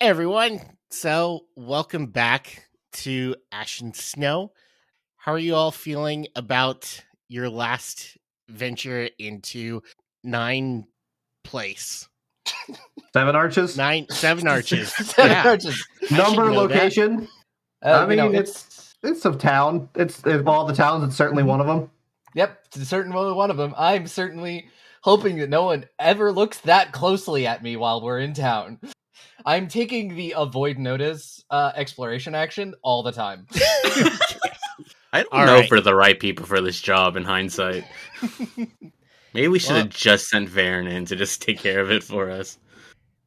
Hey everyone. So, welcome back to Ashen Snow. How are you all feeling about your last venture into nine place? Seven arches. Nine seven arches. Seven yeah. arches. Number, should know that. location. Uh, I you mean, know, it's it's a town. It's of all the towns. It's certainly one of them. Yep, it's certainly one of them. I'm certainly hoping that no one ever looks that closely at me while we're in town. I'm taking the avoid notice uh, exploration action all the time. I don't All know right. if we're the right people for this job in hindsight. Maybe we should Well- have just sent Varren in to just take care of it for us.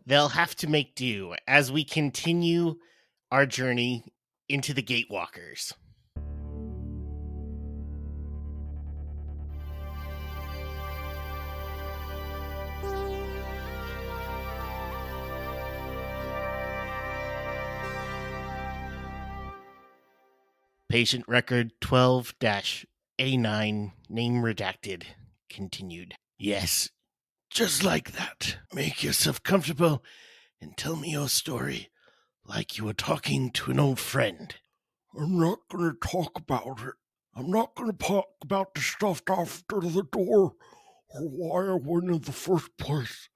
They'll have to make do as we continue our journey into the Gatewalkers. Patient record 12 A9, name redacted, continued. Yes, just like that. Make yourself comfortable and tell me your story like you were talking to an old friend. I'm not going to talk about it. I'm not going to talk about the stuff after the door or why I went in the first place.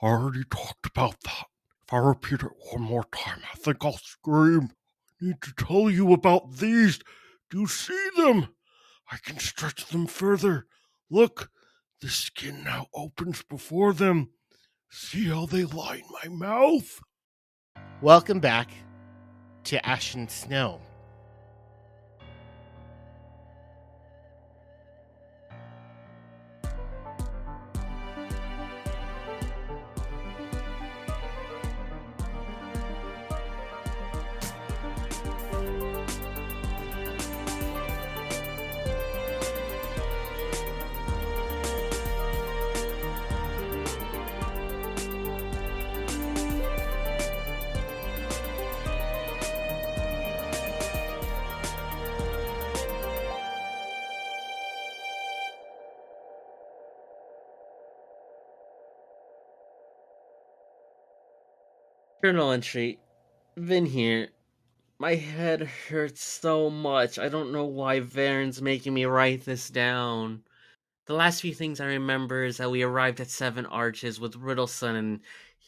I already talked about that. If I repeat it one more time, I think I'll scream. Need to tell you about these. Do you see them? I can stretch them further. Look, the skin now opens before them. See how they line my mouth? Welcome back to Ashen Snow. Journal entry. Vin here. My head hurts so much. I don't know why Varren's making me write this down. The last few things I remember is that we arrived at Seven Arches with Riddleson and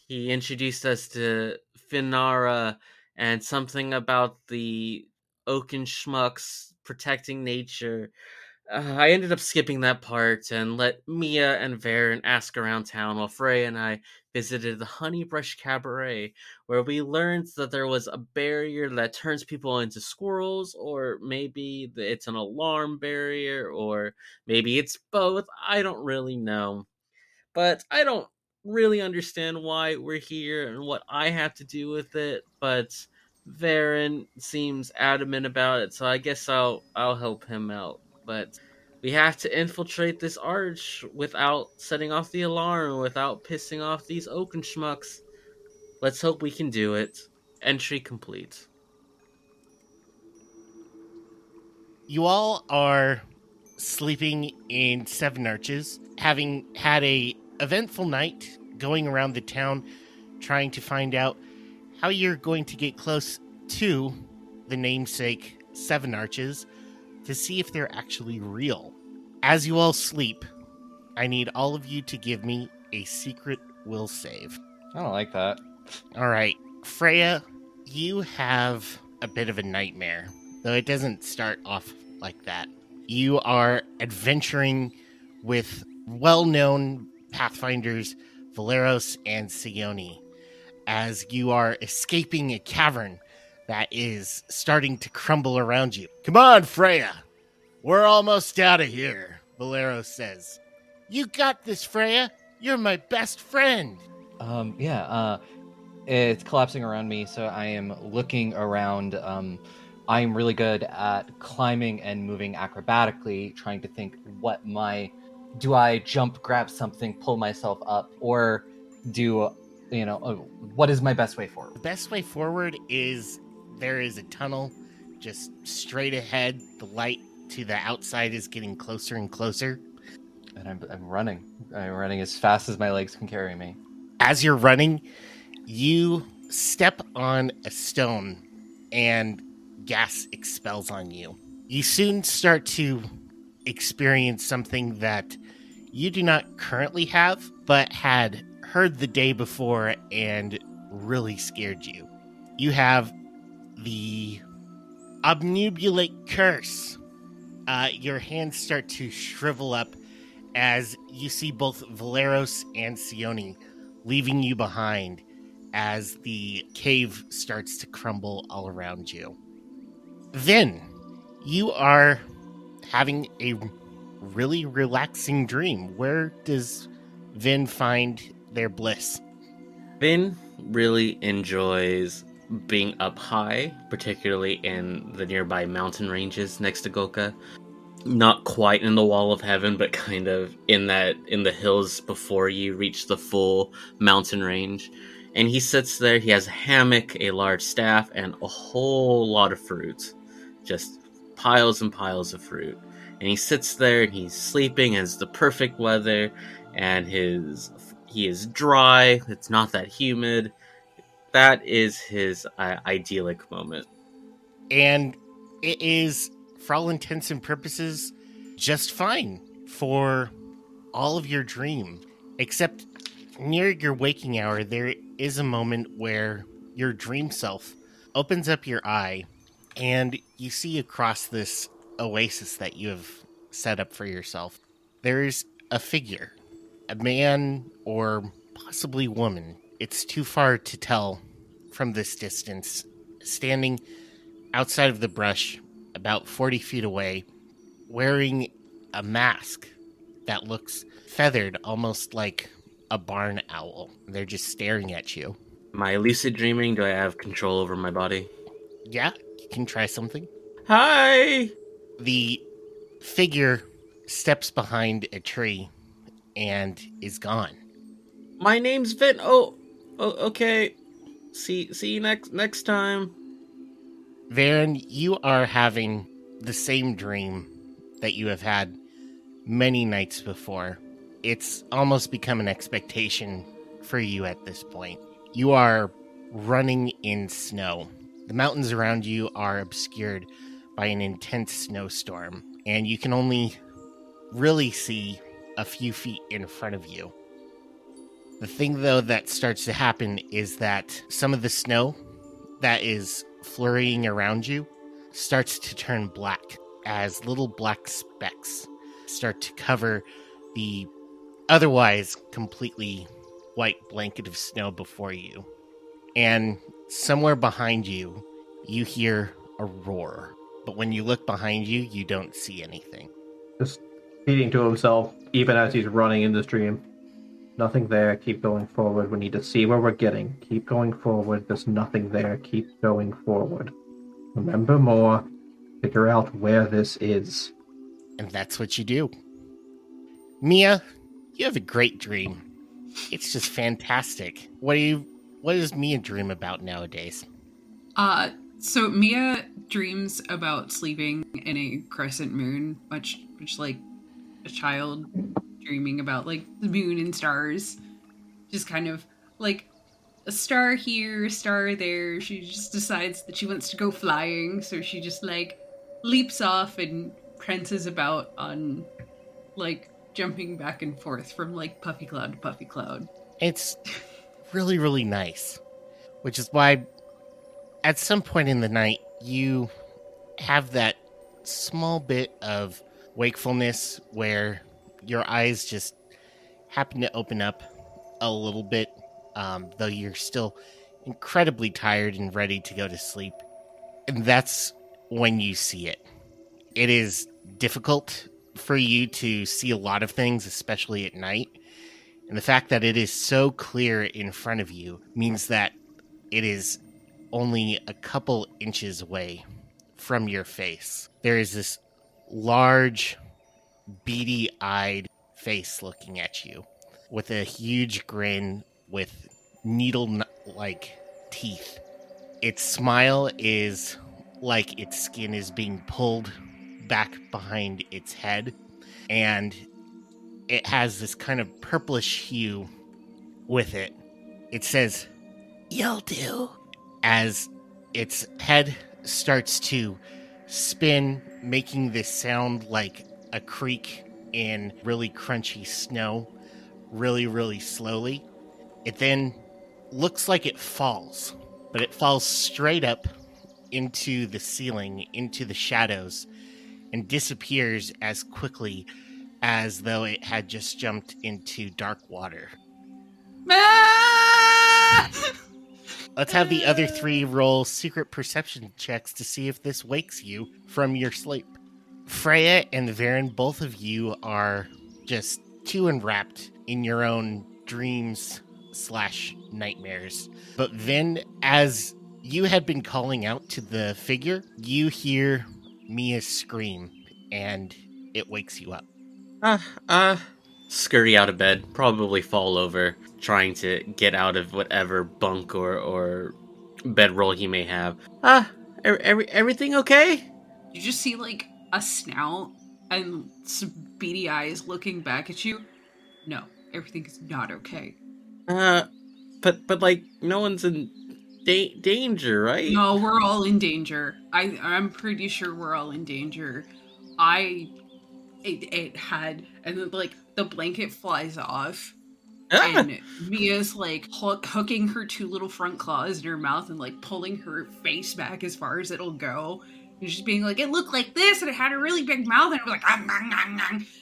he introduced us to Finara and something about the Oaken Schmucks protecting nature. Uh, I ended up skipping that part and let Mia and Varren ask around town while Frey and I visited the Honeybrush Cabaret, where we learned that there was a barrier that turns people into squirrels, or maybe it's an alarm barrier, or maybe it's both. I don't really know. But I don't really understand why we're here and what I have to do with it, but Varren seems adamant about it, so I guess I'll I'll help him out. But we have to infiltrate this arch without setting off the alarm, without pissing off these Oaken schmucks. Let's hope we can do it. Entry complete. You all are sleeping in Seven Arches, having had a eventful night going around the town trying to find out how you're going to get close to the namesake Seven Arches to see if they're actually real. As you all sleep, I need all of you to give me a secret will save. I don't like that. All right, Freya, you have a bit of a nightmare, though it doesn't start off like that. You are adventuring with well known pathfinders Valeros and Seoni as you are escaping a cavern that is starting to crumble around you. Come on, Freya. We're almost out of here, Valeros says. You got this, Freya. You're my best friend. Um, yeah, uh, it's collapsing around me, so I am looking around. Um, I'm really good at climbing and moving acrobatically, trying to think what my do I jump, grab something, pull myself up, or do you know uh, what is my best way forward? The best way forward is there is a tunnel just straight ahead. The light to the outside is getting closer and closer. And I'm, I'm running. I'm running as fast as my legs can carry me. As you're running, you step on a stone and gas expels on you. You soon start to experience something that you do not currently have, but had heard the day before and really scared you. You have the obnubilate curse. Uh, your hands start to shrivel up as you see both Valeros and Seoni leaving you behind as the cave starts to crumble all around you. Then you are having a really relaxing dream. Where does Vin find their bliss? Vin really enjoys being up high, particularly in the nearby mountain ranges next to Goka. Not quite in the wall of heaven, but kind of in that in the hills before you reach the full mountain range. And he sits there, he has a hammock, a large staff, and a whole lot of fruit. Just piles and piles of fruit. And he sits there and he's sleeping, and it's the perfect weather, and his he is dry, it's not that humid, that is his uh, idyllic moment. And it is, for all intents and purposes, just fine for all of your dream. Except near your waking hour, there is a moment where your dream self opens up your eye and you see across this oasis that you have set up for yourself, there's a figure, a man or possibly woman it's too far to tell from this distance. Standing outside of the brush, about 40 feet away, wearing a mask that looks feathered, almost like a barn owl. They're just staring at you. Am I lucid dreaming? Do I have control over my body? Yeah, you can try something. Hi! The figure steps behind a tree and is gone. My name's Vin. Oh, oh, okay. See, see you next next time. Varren, you are having the same dream that you have had many nights before. It's almost become an expectation for you at this point. You are running in snow. The mountains around you are obscured by an intense snowstorm, and you can only really see a few feet in front of you. The thing, though, that starts to happen is that some of the snow that is flurrying around you starts to turn black as little black specks start to cover the otherwise completely white blanket of snow before you. And somewhere behind you, you hear a roar. But when you look behind you, you don't see anything. Just repeating to himself, even as he's running in the stream. Nothing there. Keep going forward. We need to see where we're getting. Keep going forward. There's nothing there. Keep going forward. Remember more. Figure out where this is. And that's what you do. Mia, you have a great dream. It's just fantastic. What do you what does Mia dream about nowadays? Uh so Mia dreams about sleeping in a crescent moon, much much like a child dreaming about like the moon and stars. Just kind of like a star here, a star there. She just decides that she wants to go flying, so she just like leaps off and prances about on like jumping back and forth from like puffy cloud to puffy cloud. It's really, really nice. Which is why at some point in the night you have that small bit of wakefulness where your eyes just happen to open up a little bit, um, though you're still incredibly tired and ready to go to sleep. And that's when you see it. It is difficult for you to see a lot of things, especially at night. And the fact that it is so clear in front of you means that it is only a couple inches away from your face. There is this large, beady eyed face looking at you with a huge grin with needle like teeth. Its smile is like its skin is being pulled back behind its head, and it has this kind of purplish hue with it. It says, You'll do. As its head starts to spin, making this sound like a creak in really crunchy snow, really, really slowly. It then looks like it falls, but it falls straight up into the ceiling, into the shadows, and disappears as quickly as though it had just jumped into dark water. Let's have the other three roll secret perception checks to see if this wakes you from your sleep. Freya and Varren, both of you are just too enwrapped in your own dreams slash nightmares. But then, as you had been calling out to the figure, you hear Mia scream, and it wakes you up. Uh, uh, scurry out of bed, probably fall over, trying to get out of whatever bunk or, or bedroll he may have. Ah, uh, every, everything okay? You just see like a snout and some beady eyes looking back at you. No, everything is not okay. Uh, but but like no one's in da- danger, right? No, we're all in danger. I I'm pretty sure we're all in danger. I it, it had and then like the blanket flies off Ah! and Mia's like hook, hooking her two little front claws in her mouth and like pulling her face back as far as it'll go. And she's being like, it looked like this, and it had a really big mouth, and it was like,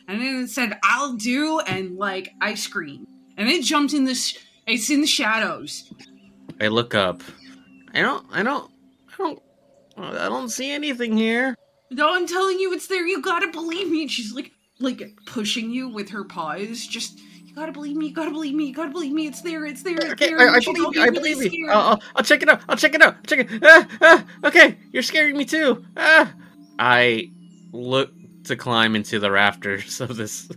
and then it said, "I'll do," and like I scream, and it jumped in this. It's in the shadows. I look up. I don't. I don't. I don't. I don't see anything here. No, I'm telling you, it's there. You gotta believe me. And she's like, like pushing you with her paws. Just, gotta believe me. You gotta believe me. You gotta believe me. It's there. It's there. It's Okay, there. I, I You believe you. be I really believe you. I'll, I'll, I'll check it out. I'll check it out. Check it. Ah, ah, okay, you're scaring me too. Ah. I look to climb into the rafters of this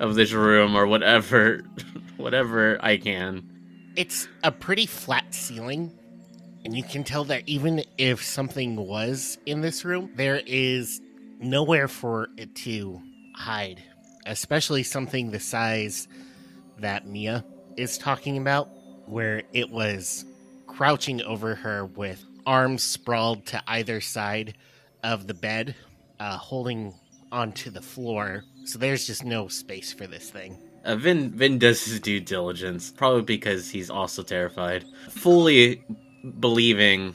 of this room or whatever, whatever I can. It's a pretty flat ceiling, and you can tell that even if something was in this room, there is nowhere for it to hide, especially something the size that Mia is talking about, where it was crouching over her with arms sprawled to either side of the bed, uh, holding onto the floor. So there's just no space for this thing. Uh, Vin Vin does his due diligence, probably because he's also terrified, fully believing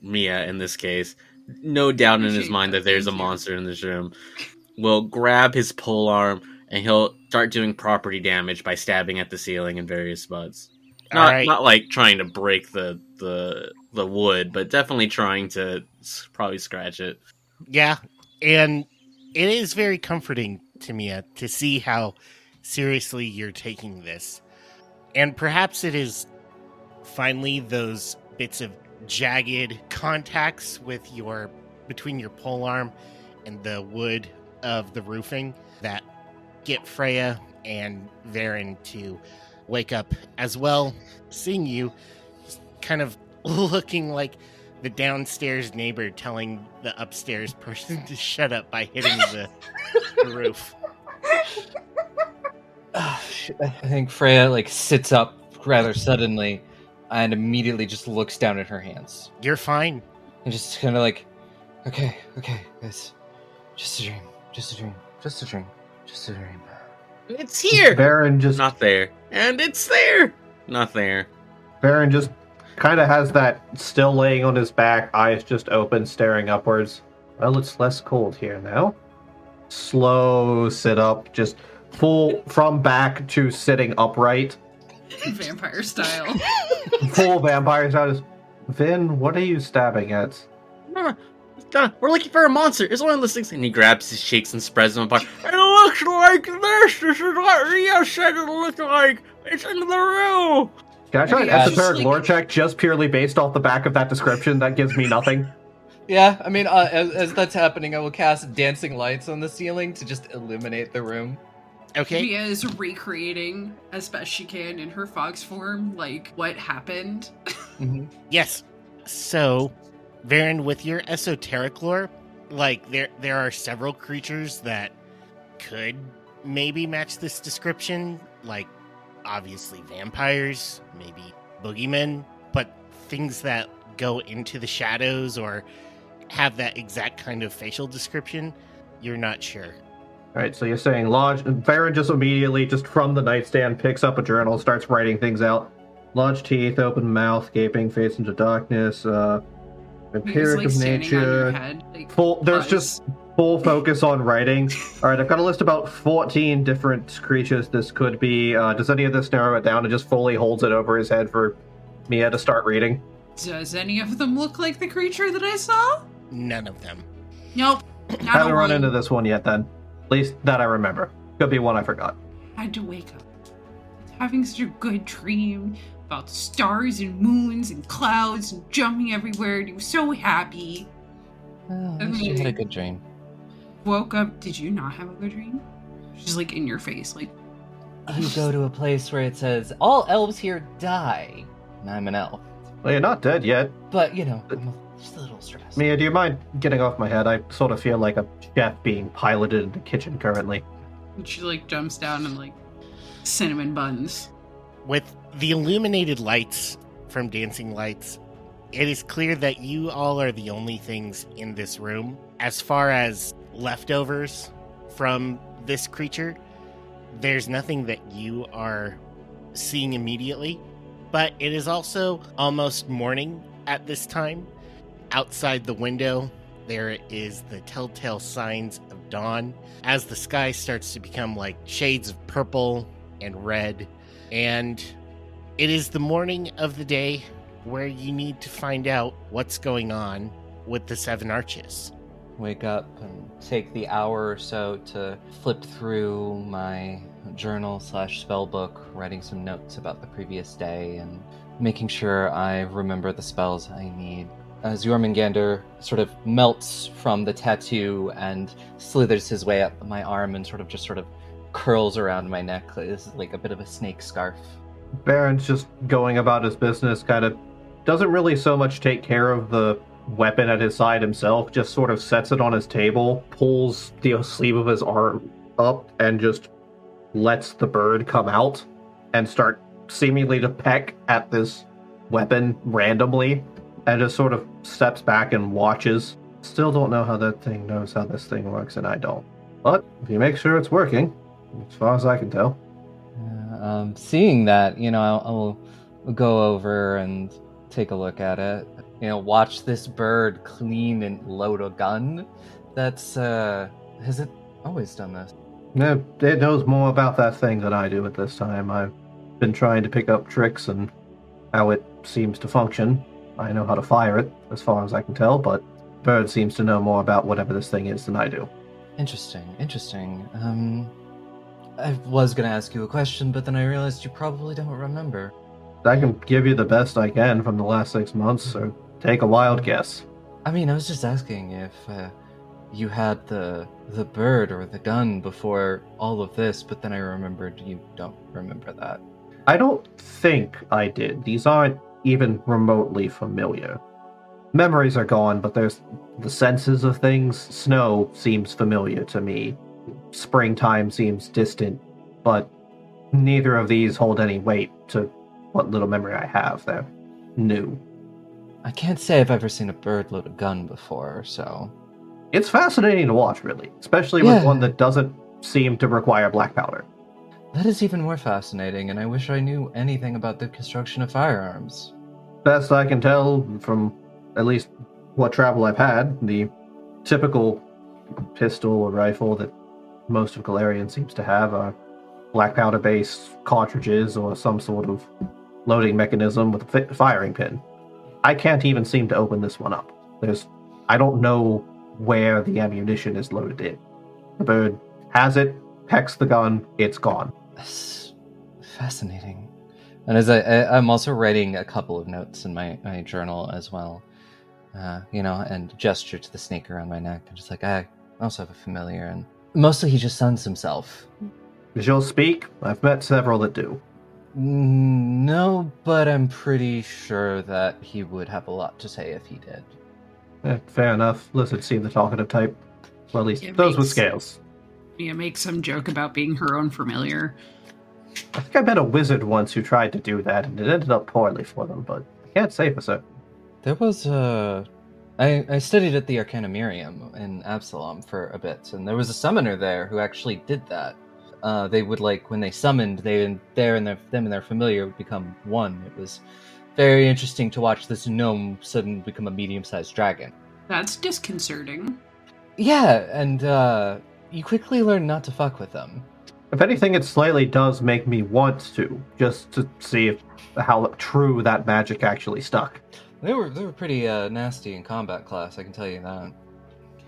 Mia in this case. No doubt in his mind that, that there's a monster in this room. Will grab his pole arm and he'll start doing property damage by stabbing at the ceiling in various spots. Not Alright. not like trying to break the the the wood, but definitely trying to probably scratch it. Yeah, and it is very comforting to me uh, to see how seriously you're taking this. And perhaps it is finally those bits of jagged contacts with your between your pole arm and the wood of the roofing that get Freya and Varren to wake up as well, seeing you kind of looking like the downstairs neighbor telling the upstairs person to shut up by hitting the, the roof. Ah. I think Freya like sits up rather suddenly and immediately just looks down at her hands You're fine. and just kind of like, okay, okay, guys, just a dream, just a dream, just a dream, just a dream. It's here. Varren just Not there. And it's there. Not there. Varren just kind of has that still laying on his back, eyes just open, staring upwards. Well, it's less cold here now. Slow sit up, just full from back to sitting upright. Vampire style. Full vampire status. Vin, what are you stabbing at? Donna, Donna, we're looking for a monster. It's one of those things. And he grabs his cheeks and spreads them apart. It looks like this. This is what Rio said it looked like. It's in the room. Can I try an Yeah, esoteric like- lore check just purely based off the back of that description? That gives me nothing. Yeah, I mean, uh, as, as that's happening, I will cast dancing lights on the ceiling to just illuminate the room. Okay. Mia is recreating as best she can in her fox form, like what happened. Mhm. Yes. So, Varren, with your esoteric lore, like there there are several creatures that could maybe match this description. Like obviously vampires, maybe boogeymen, but things that go into the shadows or have that exact kind of facial description, you're not sure. All right, so you're saying large. Varren just immediately, just from the nightstand, picks up a journal, starts writing things out. Large teeth, open mouth, gaping face into darkness. Uh, He's empiric like of on your nature. head. Like, Full. There's buzz. just full focus on writing. All right, I've got a list about 14 different creatures this could be. Uh, does any of this narrow it down and just fully holds it over his head for Mia to start reading? Does any of them look like the creature that I saw? None of them. Nope. Not a haven't run one. into this one yet, then. At least that I remember. Could be one I forgot. I had to wake up having such a good dream about stars and moons and clouds and jumping everywhere and he was so happy Oh, at least had a good dream. Woke up did you not have a good dream she's like in your face like You go to a place where it says all elves here die, and I'm an elf. Well, you're not dead yet. But you know, I'm a, just a little stressed. Mia, do you mind getting off my head? I sort of feel like a chef being piloted in the kitchen currently. and she like jumps down and like cinnamon buns With the illuminated lights from Dancing Lights, it is clear that you all are the only things in this room. As far as leftovers from this creature, there's nothing that you are seeing immediately. But it is also almost morning at this time. Outside the window, there is the telltale signs of dawn as the sky starts to become like shades of purple and red. And it is the morning of the day where you need to find out what's going on with the Seven Arches. Wake up and take the hour or so to flip through my journal slash spell book, writing some notes about the previous day and making sure I remember the spells I need. As Jormungandr sort of melts from the tattoo and slithers his way up my arm and sort of just sort of curls around my neck. This is like a bit of a snake scarf. Varren's just going about his business, kind of doesn't really so much take care of the weapon at his side himself, just sort of sets it on his table, pulls the sleeve of his arm up, and just lets the bird come out and start seemingly to peck at this weapon randomly, and just sort of steps back and watches. Still don't know how that thing knows how this thing works, and I don't. But if you make sure it's working, as far as I can tell. Um, seeing that, you know, I'll, I'll go over and take a look at it. You know, watch this bird clean and load a gun. That's uh, has it always done this? No, it knows more about that thing than I do at this time. I've been trying to pick up tricks and how it seems to function. I know how to fire it, as far as I can tell, but Bird seems to know more about whatever this thing is than I do. Interesting, interesting. Um, I was gonna ask you a question, but then I realized you probably don't remember. I can give you the best I can from the last six months, so take a wild guess. I mean, I was just asking if uh, you had the the bird or the gun before all of this, but then I remembered you don't remember that. I don't think I did. These aren't even remotely familiar. Memories are gone, but there's the senses of things. Snow seems familiar to me. Springtime seems distant, but neither of these hold any weight to what little memory I have. They're new. I can't say I've ever seen a bird load a gun before, so It's fascinating to watch, really, especially Yeah. with one that doesn't seem to require black powder. that is even more fascinating. And I wish I knew anything about the construction of firearms. Best I can tell from at least what travel I've had, the typical pistol or rifle that most of Golarion seems to have are black powder based cartridges or some sort of loading mechanism with a firing pin. I can't even seem to open this one up. There's I don't know where the ammunition is loaded in. The bird has it, pecks the gun, it's gone. That's fascinating. And as I, I, I'm also writing a couple of notes in my, my journal as well, uh, you know, and gesture to the snake around my neck. I'm just like, I also have a familiar, and mostly he just suns himself. Does yours speak? I've met several that do. No, but I'm pretty sure that he would have a lot to say if he did. Eh, fair enough. Lizards seem the talkative type. Well, at least It those with makes- scales. Mia makes some joke about being her own familiar. I think I met a wizard once who tried to do that, and it ended up poorly for them, but I Can't say for certain. There was a. I, I studied at the Arcanamirium in Absalom for a bit, and there was a summoner there who actually did that. Uh, they would like when they summoned, they and there and their, them and their familiar would become one. It was very interesting to watch this gnome suddenly become a medium-sized dragon. That's disconcerting. Yeah, and uh, you quickly learn not to fuck with them. If anything, it slightly does make me want to, just to see if how true that magic actually stuck. They were they were pretty uh, nasty in combat class, I can tell you that.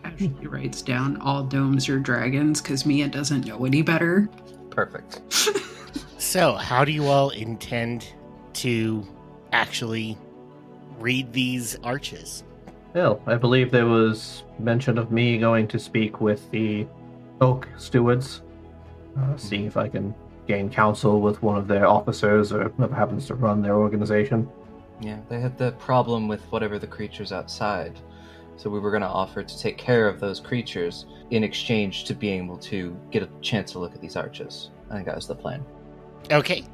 Casually writes down all domes are dragons because Mia doesn't know any better. Perfect. So, how do you all intend to actually read these arches? Well, I believe there was mention of me going to speak with the Oak Stewards, uh, see if I can gain counsel with one of their officers or whoever happens to run their organization. Yeah, they had the problem with whatever the creatures outside. So we were going to offer to take care of those creatures in exchange to being able to get a chance to look at these arches. I think that was the plan. Okay.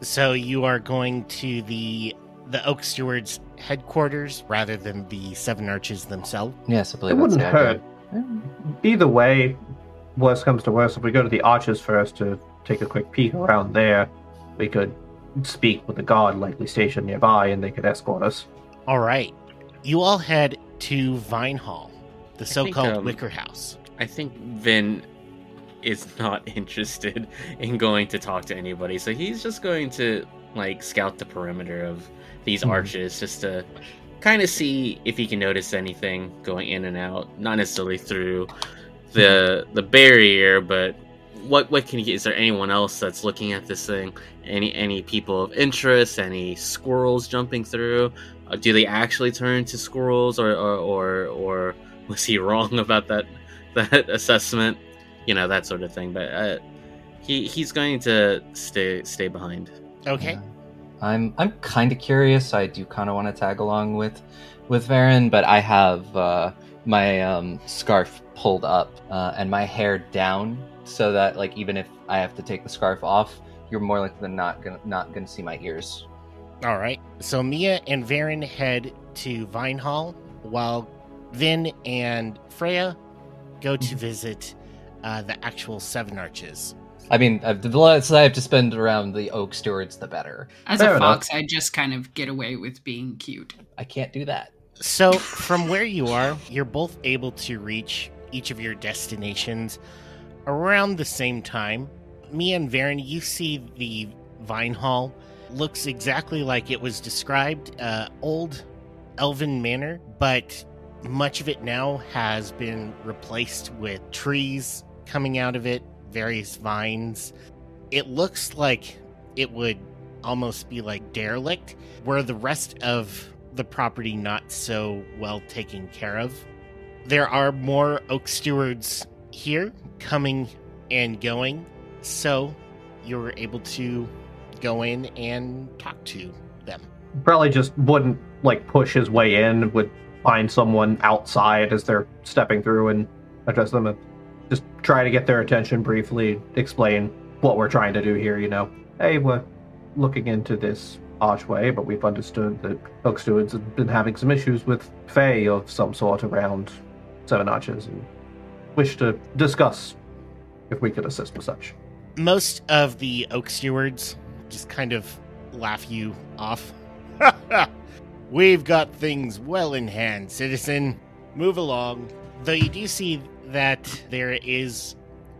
So you are going to the the Oak Stewards headquarters rather than the Seven Arches themselves. Yes, I It believe that's wouldn't the idea. hurt. Either way, worst comes to worst, if we go to the arches first to take a quick peek around there, we could speak with the guard likely stationed nearby and they could escort us. All right. You all head to Vine Hall, the so-called um, Wicker House. I think Vin is not interested in going to talk to anybody, so he's just going to like scout the perimeter of these Hmm. arches just to kind of see if he can notice anything going in and out. Not necessarily through the the barrier, but what what can he? Is there anyone else that's looking at this thing? Any any people of interest? Any squirrels jumping through? Uh, do they actually turn to squirrels, or or or, or was he wrong about that that assessment? You know that sort of thing. But uh, he he's going to stay stay behind. Okay. Yeah. I'm I'm kind of curious. I do kind of want to tag along with with Varren, but I have uh, my um, scarf pulled up uh, and my hair down, so that like even if I have to take the scarf off, you're more likely than not gonna not gonna see my ears. All right. So Mia and Varren head to Vine Hall, while Vin and Freya go to visit uh, the actual Seven Arches. I mean, uh, the less I have to spend around the Oak Stewards, the better. As Fair a enough. fox, I just kind of get away with being cute. I can't do that. So, from where you are, you're both able to reach each of your destinations around the same time. Mia and Varren, you see the Vine Hall looks exactly like it was described uh, old elven manor, but much of it now has been replaced with trees coming out of it, various vines. It looks like it would almost be like derelict, where the rest of the property not so well taken care of. There are more oak stewards here coming and going, so you're able to go in and talk to them. Probably just wouldn't like push his way in, would find someone outside as they're stepping through and address them and just try to get their attention briefly, explain what we're trying to do here, you know. Hey, we're looking into this archway, but we've understood that Oak Stewards have been having some issues with Fae of some sort around Seven Arches and wish to discuss if we could assist with such. Most of the oak stewards just kind of laugh you off. We've got things well in hand, citizen. Move along. Though you do see that there is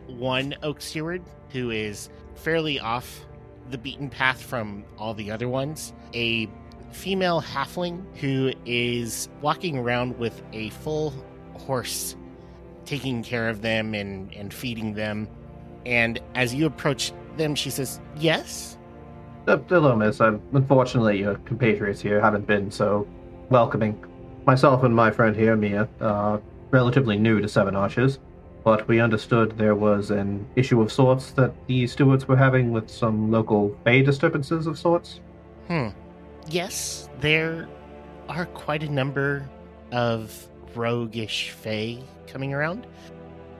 one oak steward who is fairly off the beaten path from all the other ones. A female halfling who is walking around with a full horse, taking care of them and, and feeding them. And as you approach them, she says, Yes? Hello, miss. I'm, unfortunately, your compatriots here haven't been so welcoming. Myself and my friend here, Mia, are relatively new to Seven Arches, but we understood there was an issue of sorts that the stewards were having with some local bay disturbances of sorts. Hmm. Yes, there are quite a number of roguish fae coming around.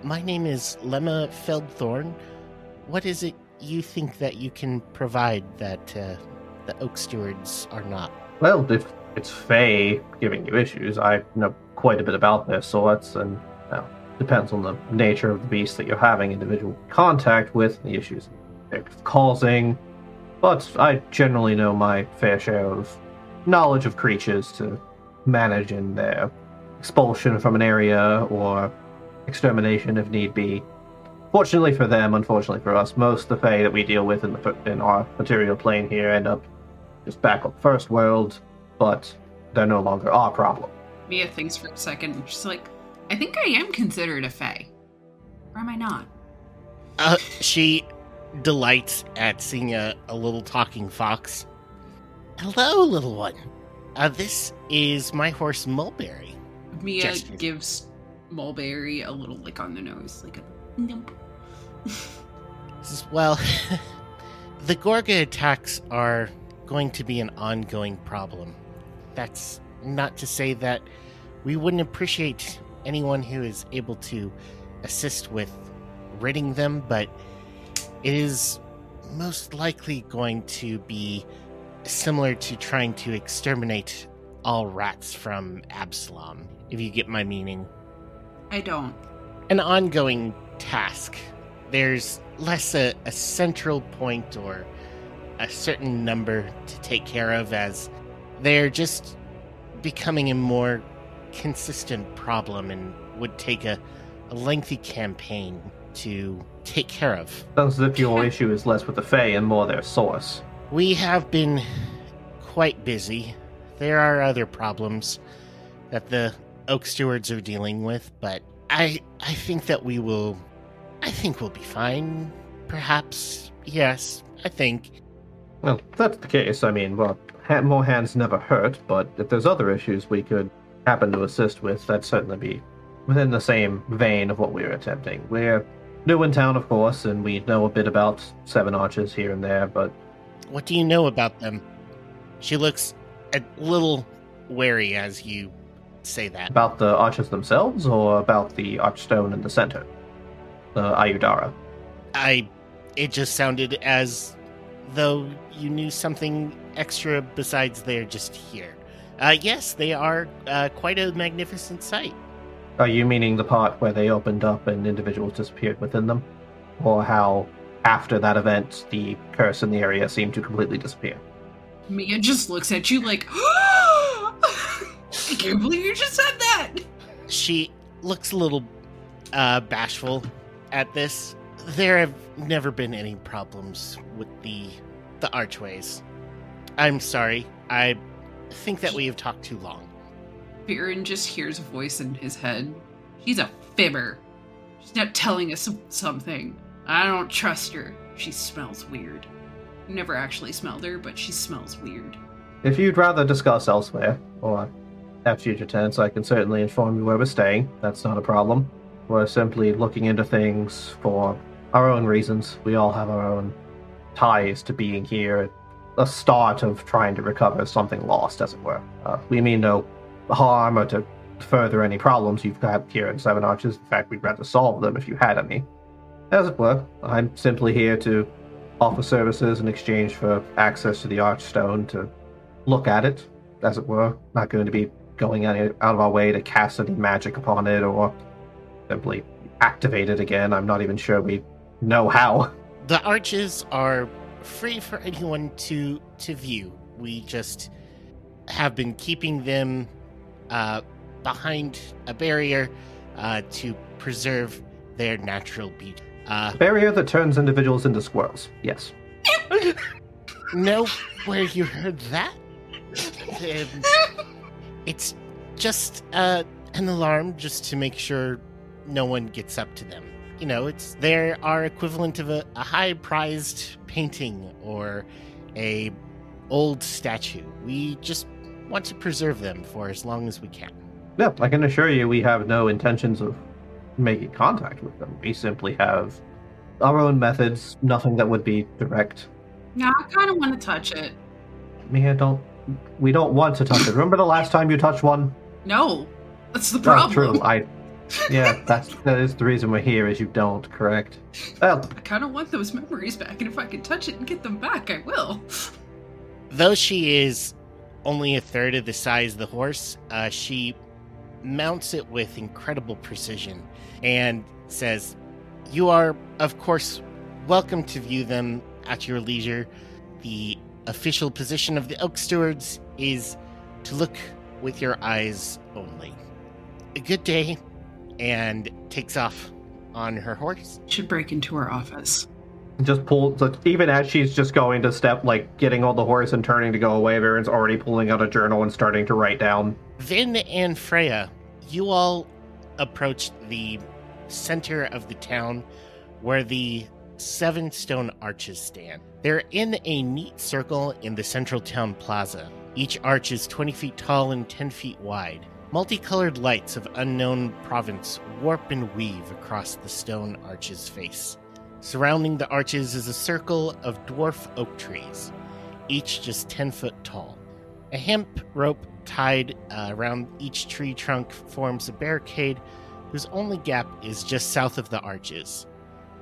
My name is Lemma Feldthorn. What is it you think that you can provide that uh, the Oak Stewards are not? Well, if it's Fae giving you issues, I know quite a bit about their sorts, and well, depends on the nature of the beast that you're having individual contact with, the issues they're causing. But I generally know my fair share of knowledge of creatures to manage in their expulsion from an area or extermination if need be. Fortunately for them, unfortunately for us, most of the Fae that we deal with in, the, in our material plane here end up just back up first world, but they're no longer our problem. Mia thinks for a second. and She's like, I think I am considered a fae. Or am I not? Uh, she delights at seeing a, a little talking fox. Hello, little one. Uh, this is my horse Mulberry. Mia Gestures. gives Mulberry a little lick on the nose, like a nope. Well, the Gorga attacks are going to be an ongoing problem. That's not to say that we wouldn't appreciate anyone who is able to assist with ridding them, but it is most likely going to be similar to trying to exterminate all rats from Absalom, if you get my meaning I don't. an ongoing task. There's less a, a central point or a certain number to take care of as they're just becoming a more consistent problem and would take a, a lengthy campaign to take care of. Sounds as if your issue is less with the Fae and more their source. We have been quite busy. There are other problems that the Oak Stewards are dealing with, but I I think that we will I think we'll be fine. Perhaps. Yes, I think. Well, if that's the case. I mean, well, ha- more hands never hurt, but if there's other issues we could happen to assist with, that'd certainly be within the same vein of what we're attempting. We're new in town, of course, and we know a bit about Seven Arches here and there, but What do you know about them? She looks a little wary as you say that. about the arches themselves or about the archstone in the center? The Aiudara. I it just sounded as though you knew something extra besides they're just here. Uh, yes, they are uh, quite a magnificent sight. Are you meaning the part where they opened up and individuals disappeared within them? Or how, after that event, the curse in the area seemed to completely disappear? Mia just looks at you like, I can't believe you just said that. She looks a little uh, bashful at this. There have never been any problems with the the archways. I'm sorry. I think that we have talked too long. Varren just hears a voice in his head. She's a fibber. She's not telling us something. I don't trust her. She smells weird. Never actually smelled her, but she smells weird. If you'd rather discuss elsewhere, or at future tense, I can certainly inform you where we're staying. That's not a problem. We're simply looking into things for our own reasons. We all have our own ties to being here. A start of trying to recover something lost, as it were. Uh, we mean no harm or to further any problems you've got here in Seven Arches. In fact, we'd rather solve them if you had any. As it were, I'm simply here to offer services in exchange for access to the Archstone to look at it, as it were. Not going to be going any, out of our way to cast any magic upon it or simply activate it again. I'm not even sure we know how. The arches are free for anyone to to view. We just have been keeping them uh, behind a barrier uh, to preserve their natural beauty. Uh, Barrier that turns individuals into squirrels. Yes. no, where you heard that? Um, it's just uh, an alarm just to make sure no one gets up to them. You know, it's they're our equivalent of a, a high prized painting or a old statue. We just want to preserve them for as long as we can. No, I can assure you we have no intentions of making contact with them. We simply have our own methods, nothing that would be direct. Now I kind of want to touch it. Mia, don't. We don't want to touch it. Remember the last time you touched one? No, that's the Oh, problem. true. I. Yeah, that's that is the reason we're here. Is you don't, correct? Well, I kind of want those memories back, and if I can touch it and get them back, I will. Though she is only a third of the size of the horse, uh, she mounts it with incredible precision and says, You are, of course, welcome to view them at your leisure. The official position of the Oak Stewards is to look with your eyes only. A good day, and takes off on her horse. Should break into her office. Just pull. So even as she's just going to step, like getting on the horse and turning to go away, Varren's already pulling out a journal and starting to write down. Vin and Freya, you all approached the center of the town where the seven stone arches stand. They're in a neat circle in the central town plaza. Each arch is 20 feet tall and 10 feet wide. Multicolored lights of unknown province warp and weave across the stone arch's face. Surrounding the arches is a circle of dwarf oak trees, each just 10 foot tall. A hemp rope tied uh, around each tree trunk forms a barricade whose only gap is just south of the arches.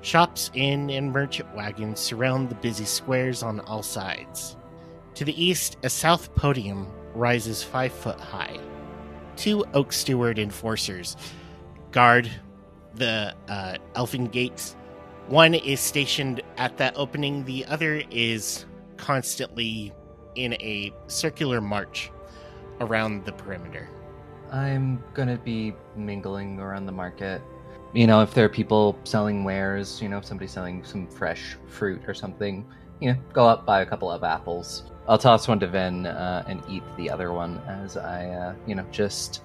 Shops, inn, and merchant wagons surround the busy squares on all sides. To the east, a south podium rises five foot high. Two Oak Steward enforcers guard the uh, elfin gates. One is stationed at that opening, the other is constantly in a circular march around the perimeter. I'm gonna be mingling around the market. You know, if there are people selling wares, you know, if somebody's selling some fresh fruit or something, you know, go up buy a couple of apples. I'll toss one to Vin uh, and eat the other one as I, uh, you know, just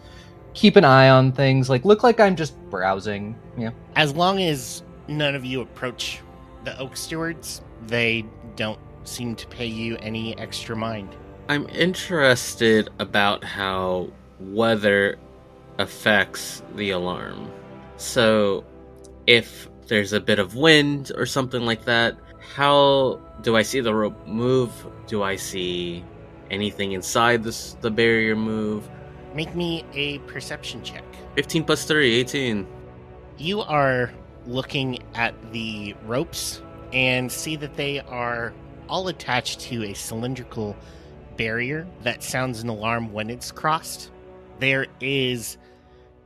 keep an eye on things. Like, look like I'm just browsing. You know, As long as none of you approach the Oak Stewards, they don't seem to pay you any extra mind. I'm interested about how weather affects the alarm. So, if there's a bit of wind or something like that, how do I see the rope move? Do I see anything inside this, the barrier move? Make me a perception check. 15 plus 3, 18. You are looking at the ropes and see that they are all attached to a cylindrical barrier that sounds an alarm when it's crossed. There is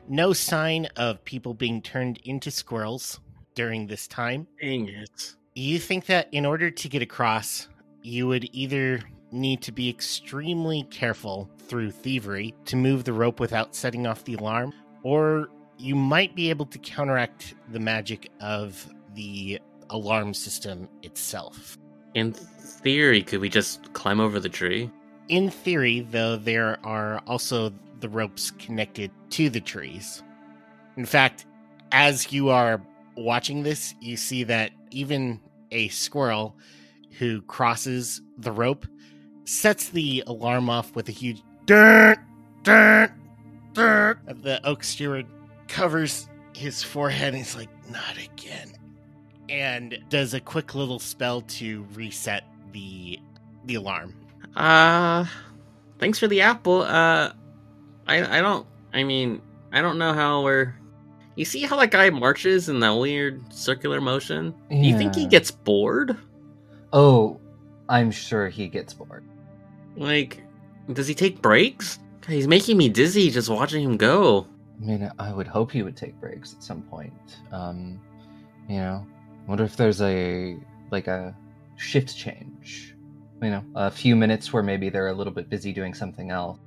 no sign of people being turned into squirrels during this time. Dang it. You think that in order to get across, you would either need to be extremely careful through thievery to move the rope without setting off the alarm, or you might be able to counteract the magic of the alarm system itself. In theory, could we just climb over the tree? In theory, though, there are also the ropes connected to the trees. In fact, as you are watching this, you see that even a squirrel who crosses the rope sets the alarm off with a huge dirt, dirt, dirt. The oak steward covers his forehead and he's like, not again. And does a quick little spell to reset the the alarm. Uh, thanks for the apple. Uh, I I don't. I mean, I don't know how we're. You see how that guy marches in that weird circular motion? Do you think he gets bored? Oh, I'm sure he gets bored. Like, does he take breaks? God, He's making me dizzy just watching him go. I mean, I would hope he would take breaks at some point. Um, you know, wonder if there's a like a shift change. You know, a few minutes where maybe they're a little bit busy doing something else.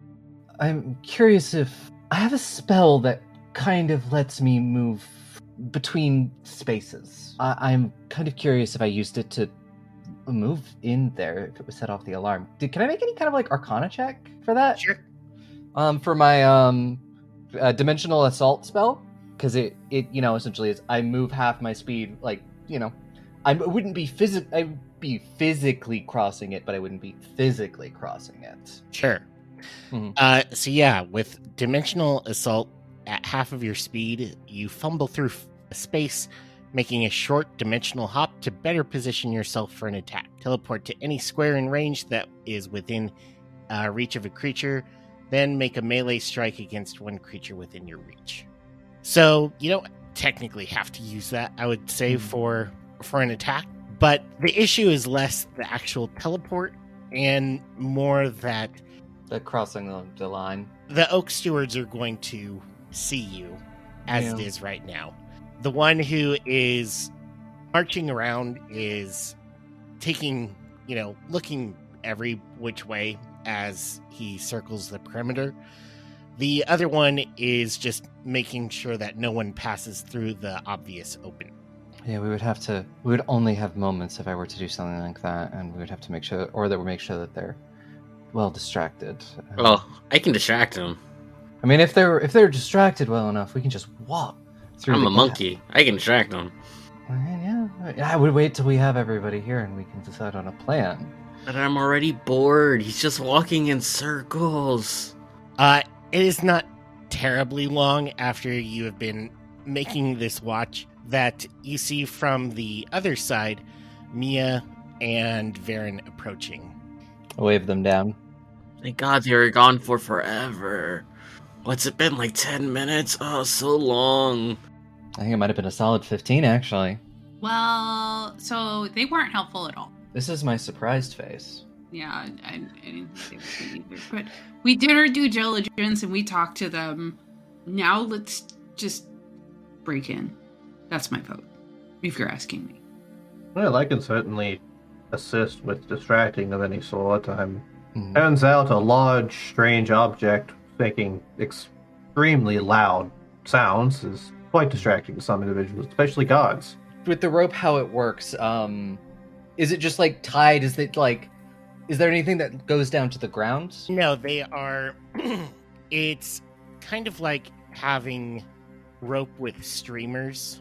I'm curious if I have a spell that kind of lets me move between spaces. I- I'm kind of curious if I used it to move in there if it was set off the alarm. Did, can I make any kind of like Arcana check for that? Sure. um for my um uh, dimensional assault spell because it it you know essentially is I move half my speed like you know I wouldn't be physic I'd be physically crossing it but I wouldn't be physically crossing it. Sure. Mhm. Uh, so yeah, with dimensional assault at half of your speed, you fumble through f- space, making a short dimensional hop to better position yourself for an attack. Teleport to any square in range that is within uh, reach of a creature, then make a melee strike against one creature within your reach. So you don't technically have to use that, I would say, Mhm. for for an attack. But the issue is less the actual teleport and more that The crossing the, the line. the oak stewards are going to see you as it Yeah. is right now. The one who is marching around is taking, you know, looking every which way as he circles the perimeter. The other one is just making sure that no one passes through the obvious open. Yeah, we would have to. We would only have moments if I were to do something like that, and we would have to make sure, or that we make sure that they're well distracted. Well, I can distract him. I mean, if they're if they're distracted well enough, we can just walk through. I'm the a gap. monkey. I can distract them. Yeah, yeah. I would wait till we have everybody here and we can decide on a plan. But I'm already bored. He's just walking in circles. Uh, it is not terribly long after you have been making this watch that you see from the other side Mia and Varren approaching. I'll wave them down. Thank God they were gone for forever. What's it been, like 10 minutes? Oh, so long. I think it might have been a solid fifteen, actually. Well, so they weren't helpful at all. This is my surprised face. Yeah, I, I didn't think they would either. But we did our due diligence and we talked to them. Now let's just break in. That's my vote, if you're asking me. Well, I can certainly assist with distracting of any sort. I'm Mhm. Turns out a large, strange object making extremely loud sounds is quite distracting to some individuals, especially gods. With the rope, how it works? Um, is it just like tied? Is it like? Is there anything that goes down to the ground? No, they are. it's kind of like having rope with streamers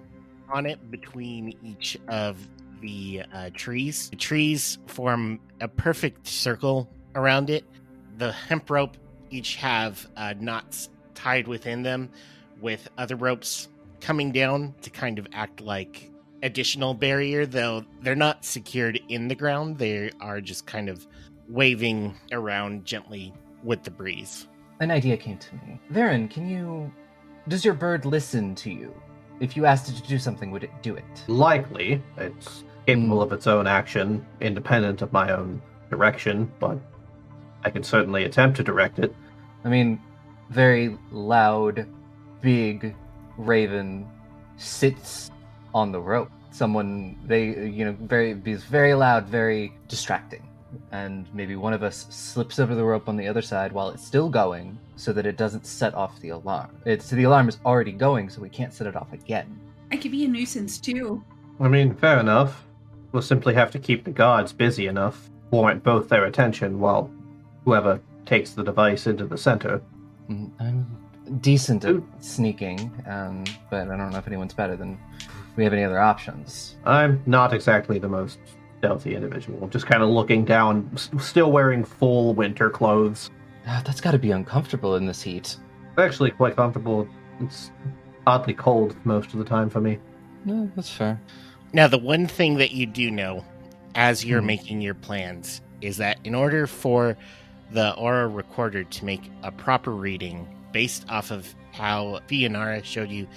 on it between each of the uh, trees. The trees form a perfect circle around it. The hemp rope each have uh, knots tied within them, with other ropes coming down to kind of act like additional barrier. Though they're not secured in the ground, they are just kind of waving around gently with the breeze. An idea came to me. Varren, can you? Does your bird listen to you? If you asked it to do something, would it do it? Likely, it's capable of its own action, independent of my own direction, but I can certainly attempt to direct it. I mean, very loud, big raven sits on the rope. Someone they you know very is very loud, very distracting. And maybe one of us slips over the rope on the other side while it's still going, so that it doesn't set off the alarm. It's the alarm is already going, so we can't set it off again. I could be a nuisance too. I mean, fair enough. We'll simply have to keep the guards busy enough, warrant both their attention while whoever takes the device into the center. Mm, I'm decent at sneaking, um, but I don't know if anyone's better than. We have any other options? I'm not exactly the most stealthy individual, just kind of looking down, still wearing full winter clothes. Ah, that's got to be uncomfortable in this heat. Actually, quite comfortable. It's oddly cold most of the time for me. No, that's fair. Now, the one thing that you do know as you're Hmm. making your plans is that in order for the aura recorder to make a proper reading based off of how Fianara showed you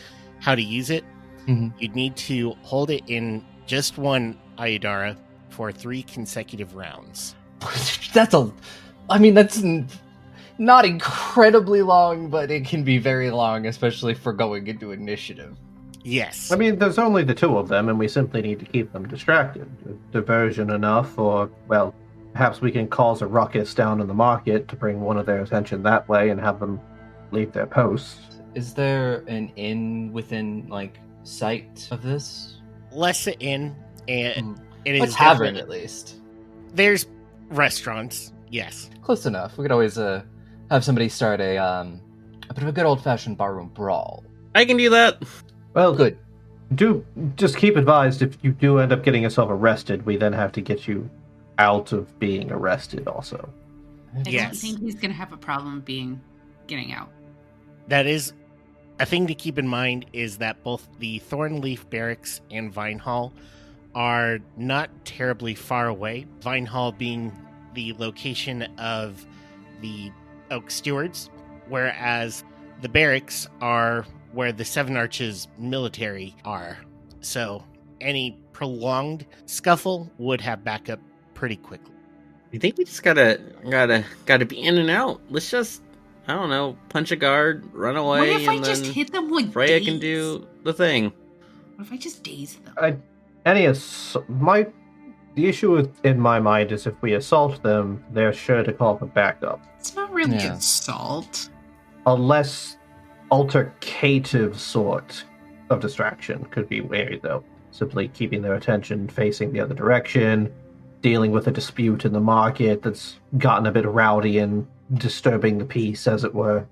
how to use it, Mhm. you'd need to hold it in just one Aiudara for three consecutive rounds. that's a i mean that's n- not incredibly long but it can be very long especially for going into initiative Yes. I mean, there's only the two of them, and we simply need to keep them distracted. Diversion enough, or, well, perhaps we can cause a ruckus down in the market to bring one of their attention that way and have them leave their posts. is there an inn within like sight of this Less an inn, and Hmm. it a tavern definitely- at least There's restaurants. Yes. close enough we could always uh have somebody start a um a bit of a good old-fashioned barroom brawl I can do that. Well, good do just keep advised if you do end up getting yourself arrested, we then have to get you out of being arrested also. I don't think he's gonna have a problem being getting out. That is a thing to keep in mind is that both the Thornleaf Barracks and Vine Hall are not terribly far away. Vine Hall being the location of the Oak Stewards, whereas the barracks are where the Seven Arches military are. So any prolonged scuffle would have backup pretty quickly. You think we just gotta gotta gotta be in and out? Let's just I don't know, punch a guard, run away, what if I and just hit them with Freya daze? can do the thing. What if I just daze them? I, any ass- my the issue with, in my mind is if we assault them, they're sure to call for backup. It's not really Yeah. assault. A less altercative sort of distraction could be wary, though. Simply keeping their attention facing the other direction, dealing with a dispute in the market that's gotten a bit rowdy and disturbing the peace, as it were.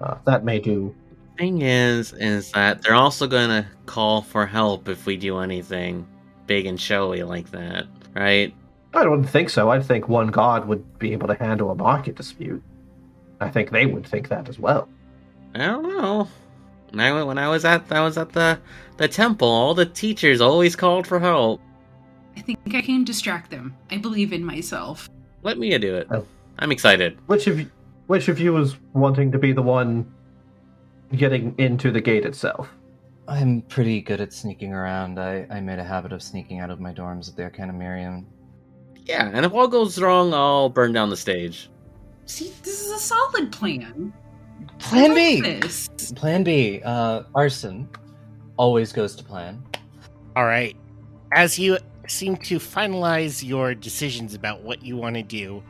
Uh, that may do. Thing is, is that they're also gonna call for help if we do anything big and showy like that, right? I don't think so. I think one god would be able to handle a market dispute. I think they would think that as well. I don't know. When I, when I was at I was at the the temple, all the teachers always called for help. I think I can distract them. I believe in myself. Let me do it. Oh. I'm excited. Which of you, which of you was wanting to be the one getting into the gate itself? I'm pretty good at sneaking around. I, I made a habit of sneaking out of my dorms at the Arcanamirium. Yeah, and if all goes wrong, I'll burn down the stage. See, this is a solid plan. Plan I B! like This. Plan B. Uh, arson. Always goes to plan. All right. As you seem to finalize your decisions about what you want to do,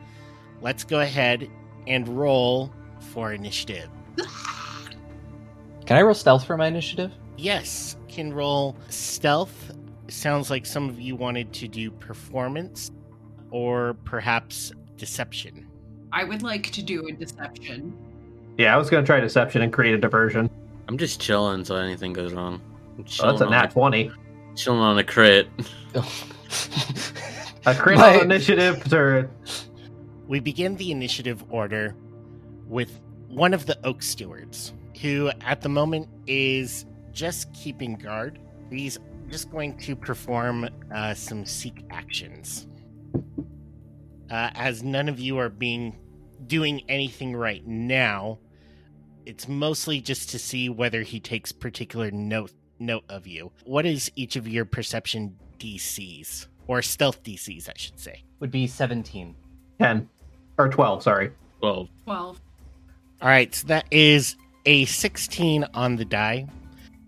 let's go ahead and roll for initiative. Can I roll stealth for my initiative? Yes, can roll stealth. Sounds like some of you wanted to do performance or perhaps deception. I would like to do a deception. Yeah, I was going to try deception and create a diversion. I'm just chilling so anything goes wrong. Oh, that's a on, nat 20. Chilling on a crit. A crit My- initiative to We begin the initiative order with one of the Oak Stewards, who at the moment is just keeping guard. He's just going to perform uh, some seek actions. Uh, as none of you are being doing anything right now, it's mostly just to see whether he takes particular note note of you. What is each of your perception DCs or stealth DCs, I should say? Would be 17. 10. Or 12, sorry. Well, 12. All right, so that is a 16 on the die.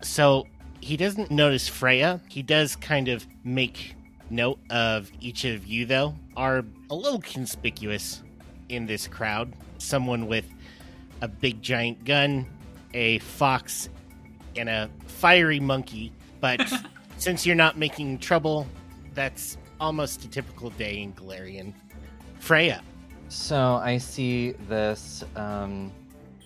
So he doesn't notice Freya. He does kind of make note of each of you, though, are a little conspicuous in this crowd. Someone with a big giant gun, a fox, and a fiery monkey. But since you're not making trouble, that's almost a typical day in Golarion. Freya. So I see this. Um,